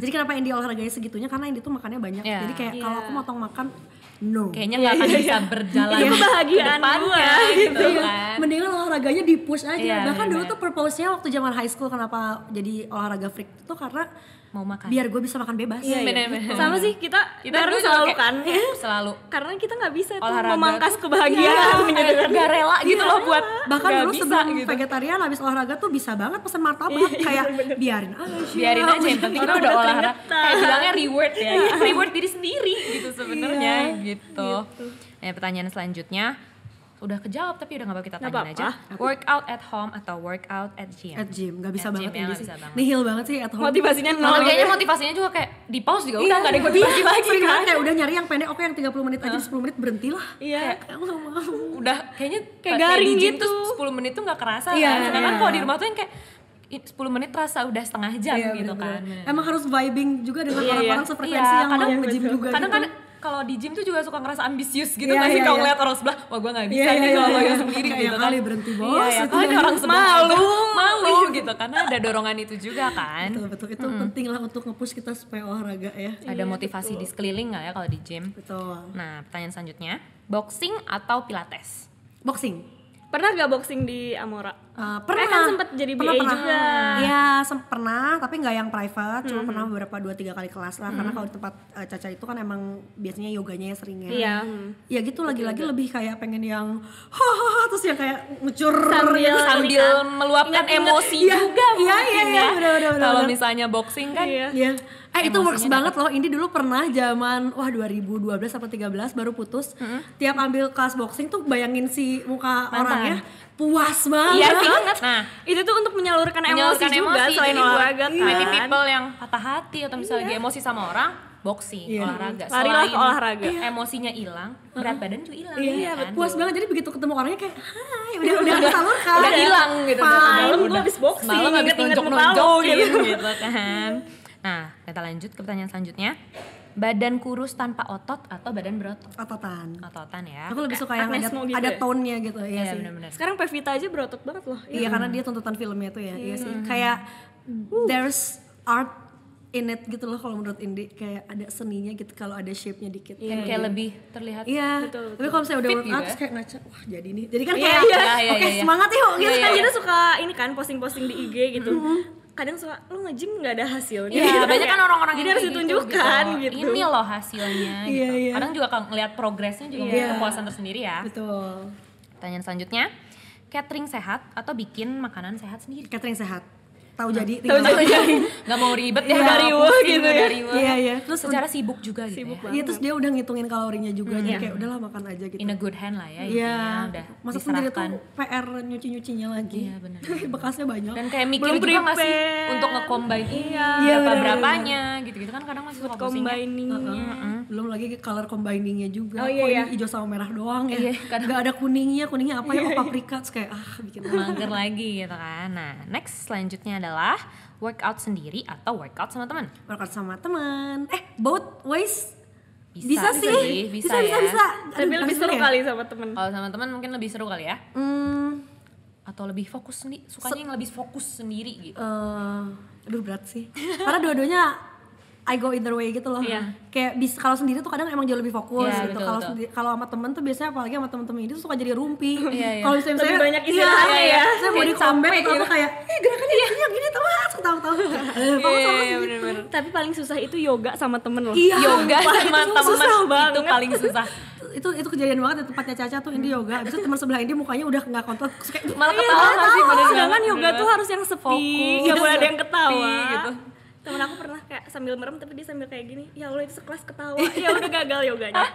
[SPEAKER 3] Jadi kenapa Indi olahraganya segitunya? Karena Indi tuh makannya banyak.
[SPEAKER 2] Iya.
[SPEAKER 3] Jadi kayak kalau aku motong makan, no.
[SPEAKER 2] Kayaknya nggak akan bisa berjalan
[SPEAKER 1] Itu kebahagiaan gua.
[SPEAKER 2] gitu
[SPEAKER 3] Iya,
[SPEAKER 2] kan.
[SPEAKER 3] mendingan olahraganya di push aja.
[SPEAKER 2] Iya,
[SPEAKER 3] Bahkan dulu
[SPEAKER 2] bener.
[SPEAKER 3] tuh purpose-nya waktu zaman high school kenapa jadi olahraga freak itu karena
[SPEAKER 2] Mau makan.
[SPEAKER 3] biar gue bisa makan bebas.
[SPEAKER 1] Iya, iya.
[SPEAKER 2] Bener-bener.
[SPEAKER 1] sama sih kita,
[SPEAKER 2] Kita juga
[SPEAKER 1] selalu kan
[SPEAKER 2] Selalu
[SPEAKER 1] karena kita nggak bisa tuh
[SPEAKER 2] olahraga
[SPEAKER 1] memangkas
[SPEAKER 2] tuh-
[SPEAKER 1] kebahagiaan
[SPEAKER 2] Iya,
[SPEAKER 1] gitu kan
[SPEAKER 2] gak rela gitu loh buat
[SPEAKER 3] Bahkan dulu
[SPEAKER 2] bisa
[SPEAKER 3] sebelum
[SPEAKER 2] gitu.
[SPEAKER 3] vegetarian habis olahraga tuh bisa banget pesen martabak kayak biarin aja.
[SPEAKER 2] biarin aja yang penting kita udah olahraga kayak bilangnya reward ya reward diri sendiri gitu sebenarnya gitu. Nah, pertanyaan selanjutnya udah kejawab tapi udah gak apa kita
[SPEAKER 1] Nggak
[SPEAKER 2] tanyain aja
[SPEAKER 1] apa-apa.
[SPEAKER 2] workout at home atau workout at gym
[SPEAKER 3] At gym, gak bisa
[SPEAKER 2] At
[SPEAKER 3] banget
[SPEAKER 2] gym, ya,
[SPEAKER 3] sih.
[SPEAKER 2] bisa banget.
[SPEAKER 3] Nihil banget sih at home.
[SPEAKER 1] motivasinya nol
[SPEAKER 2] Malah kayaknya motivasinya juga kayak di pause juga udah gak ada yang motivasi lagi
[SPEAKER 3] Sering
[SPEAKER 2] kan
[SPEAKER 3] kayak udah nyari yang pendek, oke yang 30 menit aja 10 menit berhentilah.
[SPEAKER 1] iya
[SPEAKER 3] Kayak mau.
[SPEAKER 2] udah kayaknya
[SPEAKER 1] Kayak garing gitu.
[SPEAKER 2] tuh 10 menit tuh gak kerasa
[SPEAKER 3] Iya,
[SPEAKER 2] kan sedangkan
[SPEAKER 3] iya.
[SPEAKER 2] kalau di rumah tuh yang kayak i- 10 menit terasa udah setengah jam
[SPEAKER 3] Iya,
[SPEAKER 2] gitu
[SPEAKER 3] bener-bener.
[SPEAKER 2] kan
[SPEAKER 3] Emang harus vibing juga dengan
[SPEAKER 1] Iya,
[SPEAKER 3] orang-orang
[SPEAKER 1] iya.
[SPEAKER 3] sefrekuensi
[SPEAKER 2] Iya,
[SPEAKER 3] yang
[SPEAKER 2] kadang
[SPEAKER 3] mau nge-gym juga
[SPEAKER 2] kadang
[SPEAKER 3] gitu.
[SPEAKER 2] kan kalau di gym tuh juga suka ngerasa ambisius gitu
[SPEAKER 3] Iya,
[SPEAKER 2] nggak sih
[SPEAKER 3] iya,
[SPEAKER 2] kalau
[SPEAKER 3] iya.
[SPEAKER 2] ngeliat orang sebelah wah gue nggak bisa
[SPEAKER 3] Iya,
[SPEAKER 2] nih
[SPEAKER 3] iya,
[SPEAKER 2] kalau
[SPEAKER 3] iya,
[SPEAKER 2] lo
[SPEAKER 3] iya.
[SPEAKER 2] sendiri
[SPEAKER 3] Kayak
[SPEAKER 2] gitu kan
[SPEAKER 3] kali berhenti, bos. Gitu.
[SPEAKER 2] Kalau ada orang sebelah
[SPEAKER 1] Malu.
[SPEAKER 2] malu gitu karena ada dorongan itu juga kan
[SPEAKER 3] Betul betul itu penting lah untuk nge-push kita supaya olahraga ya.
[SPEAKER 2] ada motivasi di sekeliling nggak ya kalau di gym
[SPEAKER 3] Betul.
[SPEAKER 2] nah pertanyaan selanjutnya boxing atau pilates
[SPEAKER 3] Boxing.
[SPEAKER 1] Pernah gak boxing di Amora?
[SPEAKER 3] Uh, pernah
[SPEAKER 1] Eh, kan sempet jadi
[SPEAKER 3] pernah,
[SPEAKER 1] BA
[SPEAKER 3] pernah.
[SPEAKER 1] juga.
[SPEAKER 3] Iya, pernah, tapi nggak yang private, cuma pernah beberapa dua tiga kali kelas lah. Karena kalau di tempat uh, Caca itu kan emang biasanya yoganya ya seringnya.
[SPEAKER 1] Iya. hmm.
[SPEAKER 3] Ya gitu lagi-lagi lebih kayak pengen yang hahaha terus yang kayak ngucur
[SPEAKER 1] Sambil-
[SPEAKER 3] gitu.
[SPEAKER 2] sambil meluapkan
[SPEAKER 1] Ingat-ingat,
[SPEAKER 2] emosi
[SPEAKER 3] iya,
[SPEAKER 2] juga
[SPEAKER 3] iya,
[SPEAKER 2] mungkin
[SPEAKER 3] iya, iya,
[SPEAKER 2] ya. Kalau misalnya boxing kan
[SPEAKER 1] Iya.
[SPEAKER 3] Iya. Eh itu works
[SPEAKER 2] Emosinya
[SPEAKER 3] banget loh. Ini dulu pernah zaman wah 2012 atau 13 baru putus. Tiap ambil kelas boxing tuh bayangin si muka
[SPEAKER 2] Mantan.
[SPEAKER 3] orangnya puas banget.
[SPEAKER 2] Iya sih ingat. Nah,
[SPEAKER 1] Itu tuh untuk menyalurkan,
[SPEAKER 2] menyalurkan
[SPEAKER 1] emosi juga selain olahraga kan.
[SPEAKER 2] Many people yang patah hati atau misalnya lagi emosi sama orang, boxing,
[SPEAKER 3] Iya.
[SPEAKER 2] olahraga.
[SPEAKER 1] Larilah ke
[SPEAKER 2] Selain
[SPEAKER 1] olahraga.
[SPEAKER 2] Emosinya hilang, berat badan juga hilang.
[SPEAKER 3] Iya,
[SPEAKER 2] ya kan?
[SPEAKER 3] puas banget. Jadi begitu ketemu orangnya kayak, hai, udah udah disalurkan.
[SPEAKER 2] Udah hilang gitu. Udah.
[SPEAKER 1] gua habis boxing,
[SPEAKER 2] Semalam habis
[SPEAKER 1] lo, gitu.
[SPEAKER 2] gitu kan. Nah, kita lanjut ke pertanyaan selanjutnya. Badan kurus tanpa otot atau badan berotot?
[SPEAKER 3] Ototan.
[SPEAKER 2] Ototan ya.
[SPEAKER 3] Aku lebih suka yang
[SPEAKER 1] Agnes
[SPEAKER 3] ada,
[SPEAKER 1] gitu
[SPEAKER 3] ada
[SPEAKER 1] ya?
[SPEAKER 3] tone-nya gitu ya
[SPEAKER 2] Iya
[SPEAKER 3] sih.
[SPEAKER 2] benar-benar.
[SPEAKER 1] Sekarang Pevita aja berotot banget loh.
[SPEAKER 3] Iya, karena dia tuntutan filmnya tuh ya. Iya sih. Kayak there's art in it gitu loh kalau menurut Indi kayak ada seninya gitu kalau ada shape-nya dikit.
[SPEAKER 2] Kan kayak lebih terlihat
[SPEAKER 3] Iya.
[SPEAKER 1] Betul,
[SPEAKER 3] Tapi kalau misalnya udah workout
[SPEAKER 2] gitu
[SPEAKER 3] terus
[SPEAKER 2] ya.
[SPEAKER 3] kayak ngaca, wah jadi nih. Jadi kan
[SPEAKER 1] Iya,
[SPEAKER 3] kayak
[SPEAKER 2] iya, iya,
[SPEAKER 3] oke
[SPEAKER 2] iya, iya.
[SPEAKER 3] semangat yuk gitu
[SPEAKER 1] Kan
[SPEAKER 3] kan.
[SPEAKER 1] kita suka ini kan posting-posting di IG gitu. Kadang suka lu nge-gym nggak ada hasilnya.
[SPEAKER 2] Iya,
[SPEAKER 1] gitu.
[SPEAKER 2] banyak kan orang-orang yang
[SPEAKER 1] harus
[SPEAKER 2] gitu,
[SPEAKER 1] ditunjukkan gitu.
[SPEAKER 2] Ini loh hasilnya
[SPEAKER 3] Iya,
[SPEAKER 2] gitu.
[SPEAKER 3] iya.
[SPEAKER 2] Kadang juga kalau ngeliat progresnya juga
[SPEAKER 3] Iya.
[SPEAKER 2] punya kepuasan tersendiri ya.
[SPEAKER 3] Betul.
[SPEAKER 2] Pertanyaan selanjutnya, catering sehat atau bikin makanan sehat sendiri?
[SPEAKER 3] Catering sehat. Tahu jadi
[SPEAKER 1] Tahu jadi.
[SPEAKER 2] Nggak mau ribet ya,
[SPEAKER 1] dari gitu ya.
[SPEAKER 3] Iya, iya. Terus
[SPEAKER 2] Secara sibuk juga gitu
[SPEAKER 1] Sibuk
[SPEAKER 2] ya.
[SPEAKER 3] Iya terus dia udah ngitungin kalorinya juga jadi
[SPEAKER 1] Iya.
[SPEAKER 3] kayak udahlah makan aja gitu.
[SPEAKER 2] In a good hand lah ya,
[SPEAKER 3] Iya.
[SPEAKER 2] udah
[SPEAKER 3] Masak sendiri tuh. PR nyuci-nyucinya lagi.
[SPEAKER 2] Iya, benar.
[SPEAKER 3] Bekasnya banyak.
[SPEAKER 2] Dan kayak mikir juga nggak sih
[SPEAKER 1] prepare.
[SPEAKER 2] untuk nge-combine ini
[SPEAKER 1] Iya.
[SPEAKER 3] Iya,
[SPEAKER 2] berapa berapanya gitu-gitu kan kadang masih suka pusing ya.
[SPEAKER 1] Combiningnya.
[SPEAKER 3] Belum lagi color combiningnya juga.
[SPEAKER 1] Oh, iya, iya.
[SPEAKER 3] ini hijau sama merah doang ya.
[SPEAKER 2] Iya, kadang-
[SPEAKER 3] Nggak ada kuningnya, kuningnya apa ya? Oh paprika Terus kayak ah bikin
[SPEAKER 2] mager lagi gitu kan. Nah, next selanjutnya adalah workout sendiri atau workout sama teman.
[SPEAKER 3] workout sama teman. Eh, both ways
[SPEAKER 2] Bisa,
[SPEAKER 3] bisa,
[SPEAKER 2] bisa
[SPEAKER 3] sih.
[SPEAKER 2] sih, bisa
[SPEAKER 3] bisa, bisa,
[SPEAKER 2] ya.
[SPEAKER 3] bisa.
[SPEAKER 1] Tapi
[SPEAKER 3] Aduh,
[SPEAKER 1] lebih
[SPEAKER 3] langsung
[SPEAKER 1] seru
[SPEAKER 3] ya?
[SPEAKER 1] kali sama temen.
[SPEAKER 2] Kalau sama teman mungkin lebih seru kali ya.
[SPEAKER 3] Hmm,
[SPEAKER 2] Atau lebih fokus sendiri, sukanya yang lebih fokus sendiri gitu.
[SPEAKER 3] eh, aduh berat sih. Karena dua-duanya I go either way gitu loh.
[SPEAKER 1] Iya.
[SPEAKER 3] Kayak bis kalau sendiri tuh kadang emang jauh lebih fokus
[SPEAKER 2] Iya,
[SPEAKER 3] gitu. Kalau kalau sama temen tuh biasanya apalagi sama temen-temen ini tuh suka jadi rumpi.
[SPEAKER 2] Iya, iya.
[SPEAKER 3] Kalau misalnya
[SPEAKER 1] Lebih
[SPEAKER 3] saya-
[SPEAKER 1] banyak istirahatnya
[SPEAKER 3] iya,
[SPEAKER 1] ya.
[SPEAKER 3] Saya mau
[SPEAKER 2] Kayak
[SPEAKER 3] di comeback
[SPEAKER 2] capek
[SPEAKER 3] atau apa
[SPEAKER 2] gitu.
[SPEAKER 3] kayak, eh gerakannya gini, gini tuh mas, tahu-tahu.
[SPEAKER 2] Iya, iya.
[SPEAKER 1] Tapi paling susah itu yoga sama temen loh.
[SPEAKER 3] Iya.
[SPEAKER 2] Yoga sama
[SPEAKER 1] susah
[SPEAKER 2] itu
[SPEAKER 1] banget.
[SPEAKER 2] paling susah.
[SPEAKER 3] itu itu kejadian banget di tempatnya Caca tuh Indi yoga. Abis itu teman sebelah Indi mukanya udah nggak kontrol kayak
[SPEAKER 2] Malah
[SPEAKER 1] Iya,
[SPEAKER 2] ketawa nggak sih bener
[SPEAKER 1] Sedangkan yoga
[SPEAKER 2] bener
[SPEAKER 1] tuh harus yang sepi, nggak boleh ada yang ketawa
[SPEAKER 2] gitu.
[SPEAKER 1] Temen aku pernah sambil merem tapi dia sambil kayak gini, ya Allah itu sekelas ketawa, ya udah gagal yoganya.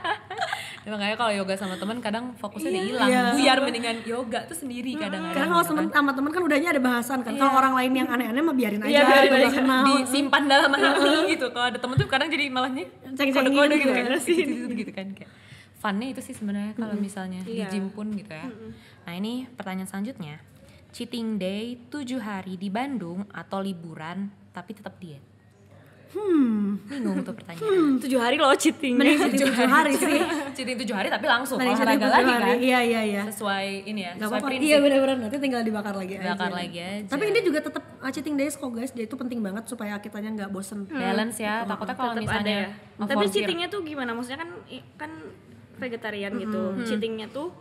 [SPEAKER 2] Ya, makanya kalau yoga sama teman kadang fokusnya udah hilang.
[SPEAKER 3] Iya.
[SPEAKER 2] Buyar mendingan yoga tuh sendiri kadang-kadang.
[SPEAKER 3] karena kalau
[SPEAKER 2] gitu
[SPEAKER 3] temen
[SPEAKER 2] kan.
[SPEAKER 3] sama temen kan udahnya ada bahasan kan. Kalau orang lain yang aneh-aneh mah biarin aja.
[SPEAKER 1] Iya, biarin aja.
[SPEAKER 3] kenal.
[SPEAKER 2] disimpan dalam hati gitu. Kalau ada temen tuh kadang jadi malahnya kode-kode gitu
[SPEAKER 3] gitu.
[SPEAKER 2] kan. Gitu, gitu, gitu kan kayak funnya itu sih sebenarnya kalau misalnya di
[SPEAKER 1] Iya.
[SPEAKER 2] gym pun gitu ya. Nah, ini pertanyaan selanjutnya. Cheating day 7 hari di Bandung atau liburan tapi tetap diet?
[SPEAKER 3] Hmm.
[SPEAKER 2] Bingung tuh pertanyaan.
[SPEAKER 1] Tujuh hari loh cheating.
[SPEAKER 3] Mending syuting tujuh hari sih.
[SPEAKER 2] Cheating 7 hari tapi langsung
[SPEAKER 3] Mending
[SPEAKER 2] olahraga
[SPEAKER 3] tujuh
[SPEAKER 2] lagi
[SPEAKER 3] hari.
[SPEAKER 2] kan.
[SPEAKER 3] Iya iya iya.
[SPEAKER 2] Sesuai ini ya,
[SPEAKER 3] Gak
[SPEAKER 2] sesuai
[SPEAKER 3] apa-apa.
[SPEAKER 2] prinsip.
[SPEAKER 3] Iya benar-benar nanti tinggal dibakar lagi
[SPEAKER 2] Bakar
[SPEAKER 3] aja.
[SPEAKER 2] lagi aja.
[SPEAKER 3] Tapi ini juga tetap uh, cheating days kok guys. Dia itu penting banget supaya kitanya nggak bosen.
[SPEAKER 2] balance ya. Takutnya kalau
[SPEAKER 1] Tetap ada
[SPEAKER 2] misalnya
[SPEAKER 1] ya. Tapi cheatingnya tuh gimana? Maksudnya kan kan vegetarian gitu. Cheatingnya tuh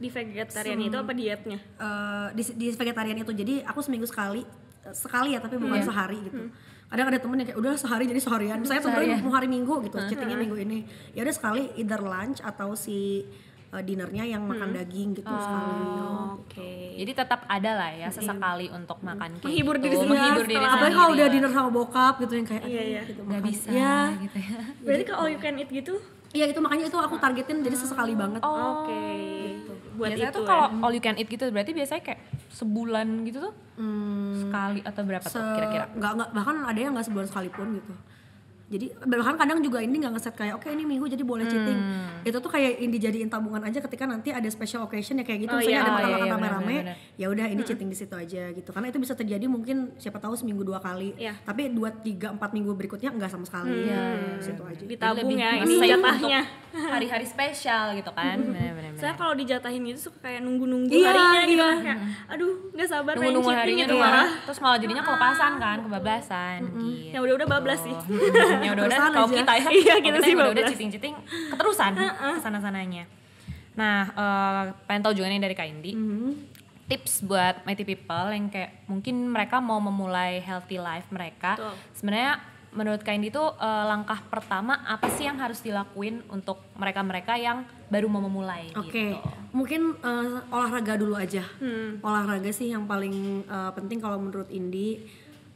[SPEAKER 1] di vegetarian itu apa dietnya?
[SPEAKER 3] Eh, di, di vegetarian itu jadi aku seminggu sekali sekali ya tapi bukan sehari gitu kadang ada temen yang kayak udah sehari jadi seharian saya tentuin mau hari minggu gitu cheatingnya minggu ini ya udah sekali either lunch atau si eh, dinernya yang makan daging gitu sekali
[SPEAKER 1] Oke.
[SPEAKER 2] Jadi tetap ada lah ya sesekali untuk makan kayak
[SPEAKER 1] Menghibur
[SPEAKER 2] gitu.
[SPEAKER 1] diri sendiri
[SPEAKER 2] menghibur diri
[SPEAKER 1] setelah-
[SPEAKER 3] apalagi kalau
[SPEAKER 2] sendiri
[SPEAKER 3] udah
[SPEAKER 2] lah.
[SPEAKER 3] dinner sama bokap gitu yang kayak
[SPEAKER 1] Iya, iya.
[SPEAKER 3] gitu
[SPEAKER 2] nggak
[SPEAKER 3] makan.
[SPEAKER 2] bisa
[SPEAKER 3] ya
[SPEAKER 2] gitu ya.
[SPEAKER 1] Berarti kalau all you can eat gitu?
[SPEAKER 3] iya itu makanya itu aku targetin jadi sesekali banget
[SPEAKER 1] Oke. Buat
[SPEAKER 2] biasanya
[SPEAKER 1] itu
[SPEAKER 2] tuh
[SPEAKER 1] ya.
[SPEAKER 2] kalau all you can eat gitu berarti biasanya kayak sebulan gitu tuh
[SPEAKER 3] Hmm,
[SPEAKER 2] sekali atau berapa tuh
[SPEAKER 3] se-
[SPEAKER 2] kira-kira?
[SPEAKER 3] nggak nggak bahkan ada yang nggak sebulan sekalipun gitu jadi bahkan kadang juga ini nggak ngeset kayak oke ini minggu jadi boleh cheating
[SPEAKER 2] Hmm.
[SPEAKER 3] itu tuh kayak ini dijadiin tabungan aja ketika nanti ada special occasion ya kayak gitu
[SPEAKER 1] Oh,
[SPEAKER 3] misalnya
[SPEAKER 1] iya.
[SPEAKER 3] ada
[SPEAKER 2] Oh,
[SPEAKER 3] makan
[SPEAKER 2] iya,
[SPEAKER 3] makan
[SPEAKER 2] iya,
[SPEAKER 3] rame-rame
[SPEAKER 2] benar,
[SPEAKER 3] ya udah ini cheating di situ aja gitu karena itu bisa terjadi mungkin siapa tahu seminggu dua kali
[SPEAKER 1] Iya.
[SPEAKER 3] tapi dua tiga empat minggu berikutnya nggak sama sekali
[SPEAKER 2] Iya.
[SPEAKER 3] di situ aja
[SPEAKER 1] ditabung ya ini jatahnya.
[SPEAKER 2] hari-hari spesial gitu kan. Bener-bener.
[SPEAKER 1] Saya kalau dijatahin gitu suka kayak nunggu-nunggu
[SPEAKER 3] Iya,
[SPEAKER 1] harinya gitu
[SPEAKER 3] iya.
[SPEAKER 1] kan kayak aduh nggak sabar
[SPEAKER 2] Nunggu-nunggu
[SPEAKER 1] cheating
[SPEAKER 2] harinya
[SPEAKER 1] gitu
[SPEAKER 2] tuh
[SPEAKER 1] malah.
[SPEAKER 2] terus malah jadinya kelepasan kan, kebablasan gitu.
[SPEAKER 1] Ya udah-udah bablas sih.
[SPEAKER 2] Ya udah udah kalau kita ya
[SPEAKER 1] Iya, kita
[SPEAKER 2] kita
[SPEAKER 1] sih
[SPEAKER 2] udah udah
[SPEAKER 1] bablas.
[SPEAKER 2] citing citing keterusan ke sana sananya Nah, eh, pengen tahu juga nih dari Kak Indi.
[SPEAKER 3] Mm-hmm.
[SPEAKER 2] Tips buat mighty people yang kayak mungkin mereka mau memulai healthy life mereka. Sebenarnya menurut Kak Indi tuh eh, langkah pertama apa sih yang harus dilakuin untuk mereka-mereka yang baru mau memulai
[SPEAKER 3] Oke,
[SPEAKER 2] gitu.
[SPEAKER 3] mungkin eh, olahraga dulu aja.
[SPEAKER 1] Hmm.
[SPEAKER 3] Olahraga sih yang paling eh, penting kalau menurut Indi.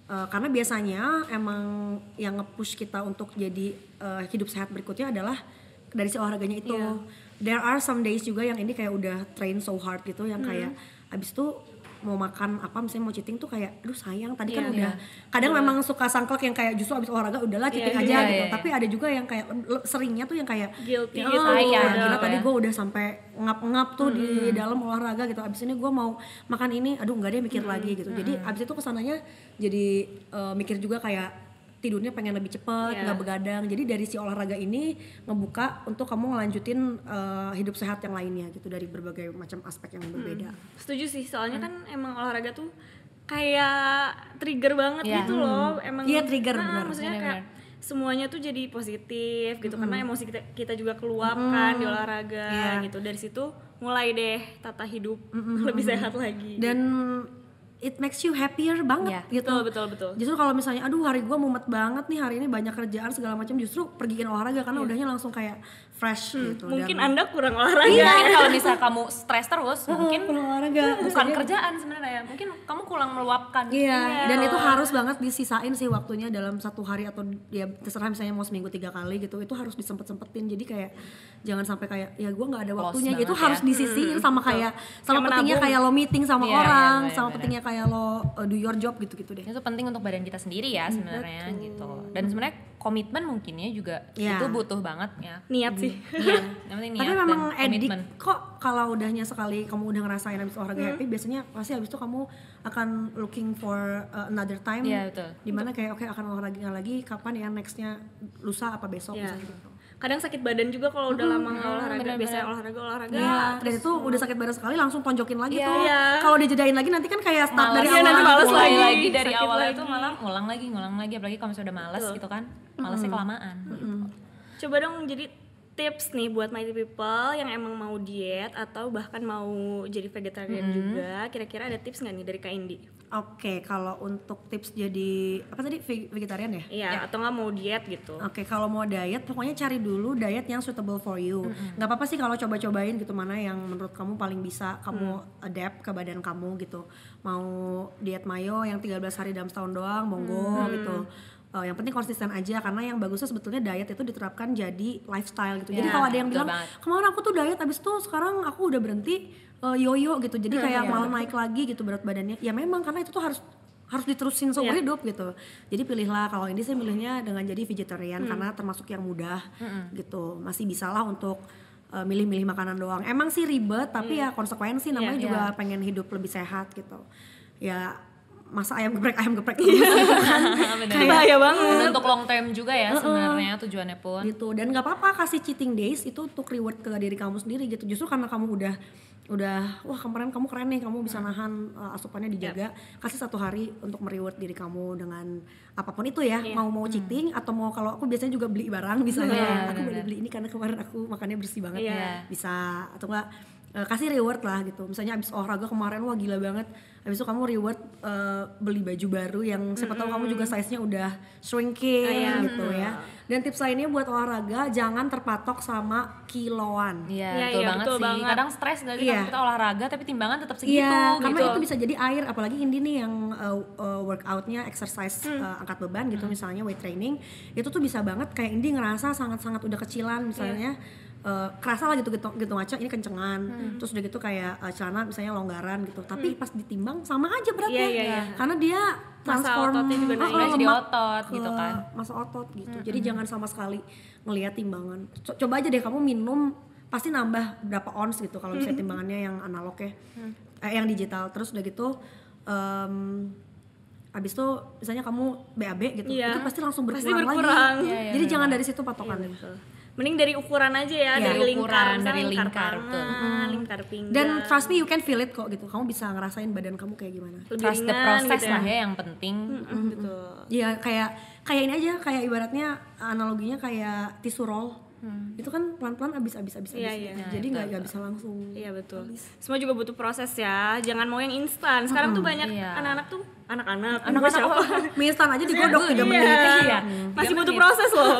[SPEAKER 3] Eh, karena biasanya emang yang nge-push kita untuk jadi eh, hidup sehat berikutnya adalah dari si olahraganya itu.
[SPEAKER 1] Iya.
[SPEAKER 3] There are some days juga yang ini kayak udah train so hard gitu yang kayak
[SPEAKER 1] Hmm.
[SPEAKER 3] abis itu mau makan apa misalnya mau cheating tuh kayak aduh sayang tadi kan
[SPEAKER 1] Iya,
[SPEAKER 3] udah kadang memang suka sangklek yang kayak justru abis olahraga udahlah cheating
[SPEAKER 1] Iya,
[SPEAKER 3] aja
[SPEAKER 2] iya,
[SPEAKER 3] gitu.
[SPEAKER 2] iya.
[SPEAKER 3] tapi ada juga yang kayak seringnya tuh yang kayak
[SPEAKER 1] Guilty
[SPEAKER 3] oh,
[SPEAKER 2] sayang
[SPEAKER 3] gila,
[SPEAKER 2] gitu
[SPEAKER 3] tadi
[SPEAKER 2] ya.
[SPEAKER 3] gue udah sampai ngap-ngap tuh di dalam olahraga gitu. Abis ini gue mau makan ini aduh nggak deh mikir lagi gitu. Jadi abis itu ke sananya jadi eh, mikir juga kayak tidurnya pengen lebih cepet
[SPEAKER 1] Iya.
[SPEAKER 3] nggak begadang jadi dari si olahraga ini ngebuka untuk kamu ngelanjutin eh, hidup sehat yang lainnya gitu dari berbagai macam aspek yang berbeda
[SPEAKER 1] Setuju sih, soalnya kan emang olahraga tuh kayak trigger banget
[SPEAKER 2] Iya.
[SPEAKER 1] gitu loh. Emang
[SPEAKER 3] Iya, trigger,
[SPEAKER 1] Nah,
[SPEAKER 3] benar.
[SPEAKER 1] Maksudnya
[SPEAKER 2] Benar,
[SPEAKER 1] kayak semuanya tuh jadi positif gitu karena emosi kita kita juga keluapkan di olahraga
[SPEAKER 3] Iya.
[SPEAKER 1] gitu. Dari situ mulai deh tata hidup lebih sehat lagi.
[SPEAKER 3] dan it makes you happier banget
[SPEAKER 2] Iya,
[SPEAKER 3] gitu.
[SPEAKER 1] Betul betul betul.
[SPEAKER 3] Justru kalau misalnya aduh hari gua mumet banget nih hari ini banyak kerjaan segala macam justru pergiin olahraga karena udahnya langsung kayak fresh gitu.
[SPEAKER 1] Iya. Mungkin
[SPEAKER 3] Dan-
[SPEAKER 1] Anda kurang olahraga.
[SPEAKER 2] Iya, kalau misalnya kamu stres terus, mungkin
[SPEAKER 3] kurang olahraga.
[SPEAKER 2] bukan kerjaan sebenarnya, mungkin kamu kurang meluapkan.
[SPEAKER 3] Iya, dan itu harus banget disisain sih waktunya dalam satu hari atau ya terserah misalnya mau seminggu tiga kali gitu, itu harus disempet sempetin. Jadi kayak jangan sampai kayak ya gua nggak ada waktunya, itu
[SPEAKER 2] ya.
[SPEAKER 3] harus disisiin sama kayak sama
[SPEAKER 1] Kayak
[SPEAKER 3] pentingnya
[SPEAKER 1] menabung.
[SPEAKER 3] kayak lo meeting sama
[SPEAKER 2] Iya, iya,
[SPEAKER 3] orang,
[SPEAKER 2] benar,
[SPEAKER 3] sama pentingnya kayak lo uh, do your job gitu-gitu deh.
[SPEAKER 2] Itu penting untuk badan kita sendiri ya sebenarnya gitu. Dan sebenarnya komitmen mungkinnya juga
[SPEAKER 3] Iya.
[SPEAKER 2] itu butuh banget ya.
[SPEAKER 1] Niat sih.
[SPEAKER 2] Iya, yang penting niat
[SPEAKER 3] Tapi memang edik kok kalau udahnya sekali kamu udah ngerasain habis olahraga happy biasanya pasti habis itu kamu akan looking for uh, another time
[SPEAKER 2] Iya, betul.
[SPEAKER 3] di mana kayak oke akan olahraga lagi kapan ya nextnya lusa apa besok
[SPEAKER 1] Iya.
[SPEAKER 3] misalnya gitu.
[SPEAKER 1] Kadang sakit badan juga kalau udah lama nggak olahraga.
[SPEAKER 2] benar-benar.
[SPEAKER 1] Biasanya olahraga olahraga.
[SPEAKER 3] Iya, dan itu udah sakit badan sekali langsung tonjokin lagi
[SPEAKER 2] Iya.
[SPEAKER 3] tuh.
[SPEAKER 1] Iya.
[SPEAKER 3] Kalau dijedain lagi nanti kan kayak start
[SPEAKER 2] Malas.
[SPEAKER 3] dari
[SPEAKER 1] Iya,
[SPEAKER 3] awal.
[SPEAKER 1] nanti males
[SPEAKER 2] mulai
[SPEAKER 1] lagi,
[SPEAKER 2] lagi dari
[SPEAKER 1] sakit
[SPEAKER 2] awalnya
[SPEAKER 1] lagi.
[SPEAKER 2] tuh malah ngulang lagi, ngulang lagi apalagi kalau misalnya udah malas gitu kan. Malasnya kelamaan.
[SPEAKER 1] Coba dong jadi tips nih buat mighty people yang emang mau diet atau bahkan mau jadi vegetarian juga. Kira-kira ada tips nggak nih dari Kak Indi?
[SPEAKER 3] Oke, kalau untuk tips jadi apa tadi ve- vegetarian ya?
[SPEAKER 1] Iya, atau nggak mau diet gitu.
[SPEAKER 3] Oke, kalau mau diet, pokoknya cari dulu diet yang suitable for you. Nggak apa-apa sih kalau coba-cobain gitu mana yang menurut kamu paling bisa kamu adapt ke badan kamu gitu. Mau diet mayo yang 13 hari dalam setahun doang, monggo gitu. Eh, yang penting konsisten aja karena yang bagusnya sebetulnya diet itu diterapkan jadi lifestyle gitu. Jadi
[SPEAKER 2] Ya,
[SPEAKER 3] kalau ada yang bilang
[SPEAKER 2] banget.
[SPEAKER 3] kemarin aku tuh diet abis itu sekarang aku udah berhenti eh, yoyo gitu. Jadi kayak malah naik lagi gitu berat badannya. Ya memang karena itu tuh harus harus diterusin seumur hidup gitu. Jadi pilihlah kalau ini sih milihnya dengan jadi vegetarian karena termasuk yang mudah gitu. Masih bisa lah untuk uh, milih-milih makanan doang. Emang sih ribet tapi ya konsekuensi namanya
[SPEAKER 2] Iya.
[SPEAKER 3] juga pengen hidup lebih sehat gitu. Ya masa ayam geprek ayam geprek. Terus gitu kan.
[SPEAKER 2] Bener.
[SPEAKER 1] Bahaya banget.
[SPEAKER 2] Untuk long term juga ya sebenarnya tujuannya pun.
[SPEAKER 3] gitu. Dan nggak apa-apa kasih cheating days itu untuk reward ke diri kamu sendiri gitu. Justru karena kamu udah udah wah kemarin kamu keren nih kamu bisa nahan uh, asupannya dijaga. Kasih satu hari untuk mereward diri kamu dengan apa pun itu ya. Mau mau cheating atau mau kalau aku biasanya juga beli barang misalnya aku beli beli ini karena kemarin aku makannya bersih banget.
[SPEAKER 1] Iya.
[SPEAKER 3] bisa atau enggak eh, kasih reward lah gitu misalnya abis olahraga kemarin wah gila banget habis itu kamu reward eh, beli baju baru yang siapa tahu kamu juga size nya udah shrinking gitu ya dan tips lainnya buat olahraga jangan terpatok sama kiloan
[SPEAKER 2] Iya,
[SPEAKER 1] Iya,
[SPEAKER 2] betul
[SPEAKER 1] iya,
[SPEAKER 2] banget
[SPEAKER 1] betul
[SPEAKER 2] sih.
[SPEAKER 1] banget.
[SPEAKER 2] Kadang stres gak sih
[SPEAKER 3] Iya.
[SPEAKER 2] kalau kita olahraga tapi timbangan tetap segitu
[SPEAKER 3] Iya, karena
[SPEAKER 2] gitu.
[SPEAKER 3] itu bisa jadi air, apalagi Indi nih yang uh, uh, workoutnya exercise uh, angkat beban gitu, misalnya weight training, itu tuh bisa banget kayak Indi ngerasa sangat-sangat udah kecilan misalnya. Uh, kerasa lah gitu gitu, gitu ngaco ini kencengan. Terus udah gitu kayak uh, celana misalnya longgaran gitu. Tapi pas ditimbang sama aja beratnya.
[SPEAKER 1] Iya, iya, iya.
[SPEAKER 3] karena dia transform
[SPEAKER 1] ototnya juga naik.
[SPEAKER 2] Jadi otot gitu kan.
[SPEAKER 3] masa otot gitu. Jadi jangan sama sekali ngelihat timbangan. Co- coba aja deh kamu minum pasti nambah berapa ons gitu kalau misalnya timbangannya yang analog ya. Eh, yang digital. Terus udah gitu em abis itu misalnya kamu BAB gitu
[SPEAKER 1] Iya.
[SPEAKER 3] itu pasti langsung
[SPEAKER 1] Pasti
[SPEAKER 3] berkurang,
[SPEAKER 1] berkurang.
[SPEAKER 3] lagi
[SPEAKER 1] Iya,
[SPEAKER 2] iya,
[SPEAKER 3] jadi
[SPEAKER 2] benar.
[SPEAKER 3] jangan dari situ patokannya
[SPEAKER 1] Mending dari ukuran aja ya,
[SPEAKER 3] Iya,
[SPEAKER 1] dari
[SPEAKER 2] ukuran,
[SPEAKER 1] lingkar, misalnya
[SPEAKER 2] dari lingkar,
[SPEAKER 1] tangan, lingkar pinggang.
[SPEAKER 3] dan trust me you can feel it kok gitu kamu bisa ngerasain badan kamu kayak gimana
[SPEAKER 1] lebih
[SPEAKER 2] Trust the
[SPEAKER 1] ringan
[SPEAKER 2] process
[SPEAKER 1] gitu
[SPEAKER 2] lah ya yang penting.
[SPEAKER 1] Gitu.
[SPEAKER 3] Iya kayak kayak ini aja kayak ibaratnya analoginya kayak tisu roll itu kan pelan-pelan abis abis abis
[SPEAKER 1] Iya,
[SPEAKER 3] abis
[SPEAKER 1] iya.
[SPEAKER 3] gitu. jadi nggak nggak bisa langsung
[SPEAKER 1] Iya betul. Semua juga butuh proses ya. Jangan mau yang instan. Sekarang tuh banyak
[SPEAKER 2] Iya.
[SPEAKER 1] anak-anak tuh anak-anak.
[SPEAKER 3] anak-anak
[SPEAKER 1] siapa?
[SPEAKER 3] mie instan aja digodok tiga menit
[SPEAKER 1] Iya. Masih butuh proses loh.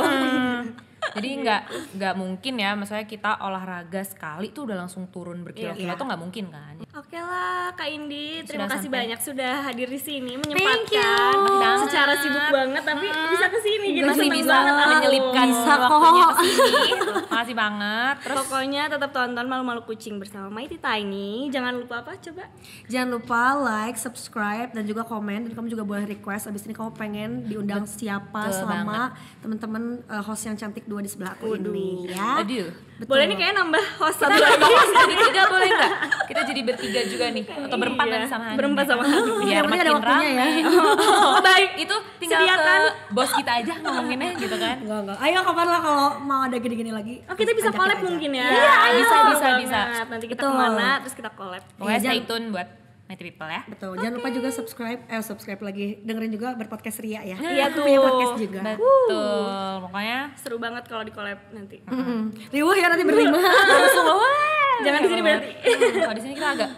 [SPEAKER 2] Jadi nggak nggak mungkin ya, misalnya kita olahraga sekali tuh udah langsung turun berkilo-kilo
[SPEAKER 3] Iya.
[SPEAKER 2] tuh nggak mungkin kan?
[SPEAKER 1] Oke lah Kak Indi, terima
[SPEAKER 2] Sudah
[SPEAKER 1] kasih
[SPEAKER 2] sampai.
[SPEAKER 1] banyak sudah hadir di sini
[SPEAKER 3] you.
[SPEAKER 1] menyempatkan
[SPEAKER 2] Banget.
[SPEAKER 1] secara sibuk banget tapi bisa ke sini gitu.
[SPEAKER 2] Masih bisa
[SPEAKER 1] banget
[SPEAKER 2] menyelipkan
[SPEAKER 3] Bisa
[SPEAKER 2] waktunya
[SPEAKER 3] kok.
[SPEAKER 2] ke sini. Makasih banget. Terus
[SPEAKER 1] Pokoknya tetap tonton malu-malu kucing bersama Mighty Tiny. Jangan lupa apa coba?
[SPEAKER 3] jangan lupa like subscribe dan juga komen dan kamu juga boleh request abis ini kamu pengen diundang siapa
[SPEAKER 2] Betul
[SPEAKER 3] selama teman-teman uh, host yang cantik dua di sebelah aku ini ya
[SPEAKER 2] aduh.
[SPEAKER 1] Boleh nih kayaknya nambah host satu
[SPEAKER 2] Kita
[SPEAKER 1] lagi.
[SPEAKER 2] host jadi tiga boleh nggak? Kita jadi bertiga juga nih atau berempat
[SPEAKER 1] Iya,
[SPEAKER 2] nanti sama Hani.
[SPEAKER 1] berempat sama Hani.
[SPEAKER 2] Biar
[SPEAKER 3] Yang penting ada
[SPEAKER 2] makin
[SPEAKER 3] waktunya ya.
[SPEAKER 2] rame.
[SPEAKER 1] Oh, baik.
[SPEAKER 2] Itu tinggal
[SPEAKER 1] Sediakan.
[SPEAKER 2] ke bos kita aja ngomonginnya gitu kan.
[SPEAKER 3] enggak enggak ayo kapan lah kalau mau ada gini-gini lagi
[SPEAKER 1] Oh kita bisa collab mungkin ya.
[SPEAKER 2] Iya,
[SPEAKER 1] Ayo,
[SPEAKER 2] bisa, bisa, bisa.
[SPEAKER 1] Nanti kita
[SPEAKER 3] Betul.
[SPEAKER 1] ke mana terus kita collab.
[SPEAKER 2] Pokoknya
[SPEAKER 3] Iya,
[SPEAKER 2] stay tune buat Mighty People ya.
[SPEAKER 3] betul jangan lupa juga subscribe eh subscribe lagi dengerin juga berpodcast Ria ya
[SPEAKER 1] Iya tuh.
[SPEAKER 3] punya podcast juga
[SPEAKER 2] Betul. Pokoknya
[SPEAKER 1] Seru banget kalau di collab nanti.
[SPEAKER 3] Mm-mm. riuh ya nanti berlima
[SPEAKER 1] Jangan di sini berarti.
[SPEAKER 2] Kalau di sini kita agak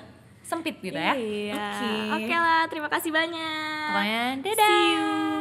[SPEAKER 2] sempit gitu ya.
[SPEAKER 1] Iya.
[SPEAKER 3] Oke.
[SPEAKER 1] Oke lah, terima kasih banyak.
[SPEAKER 2] Pokoknya dadah.
[SPEAKER 1] See you.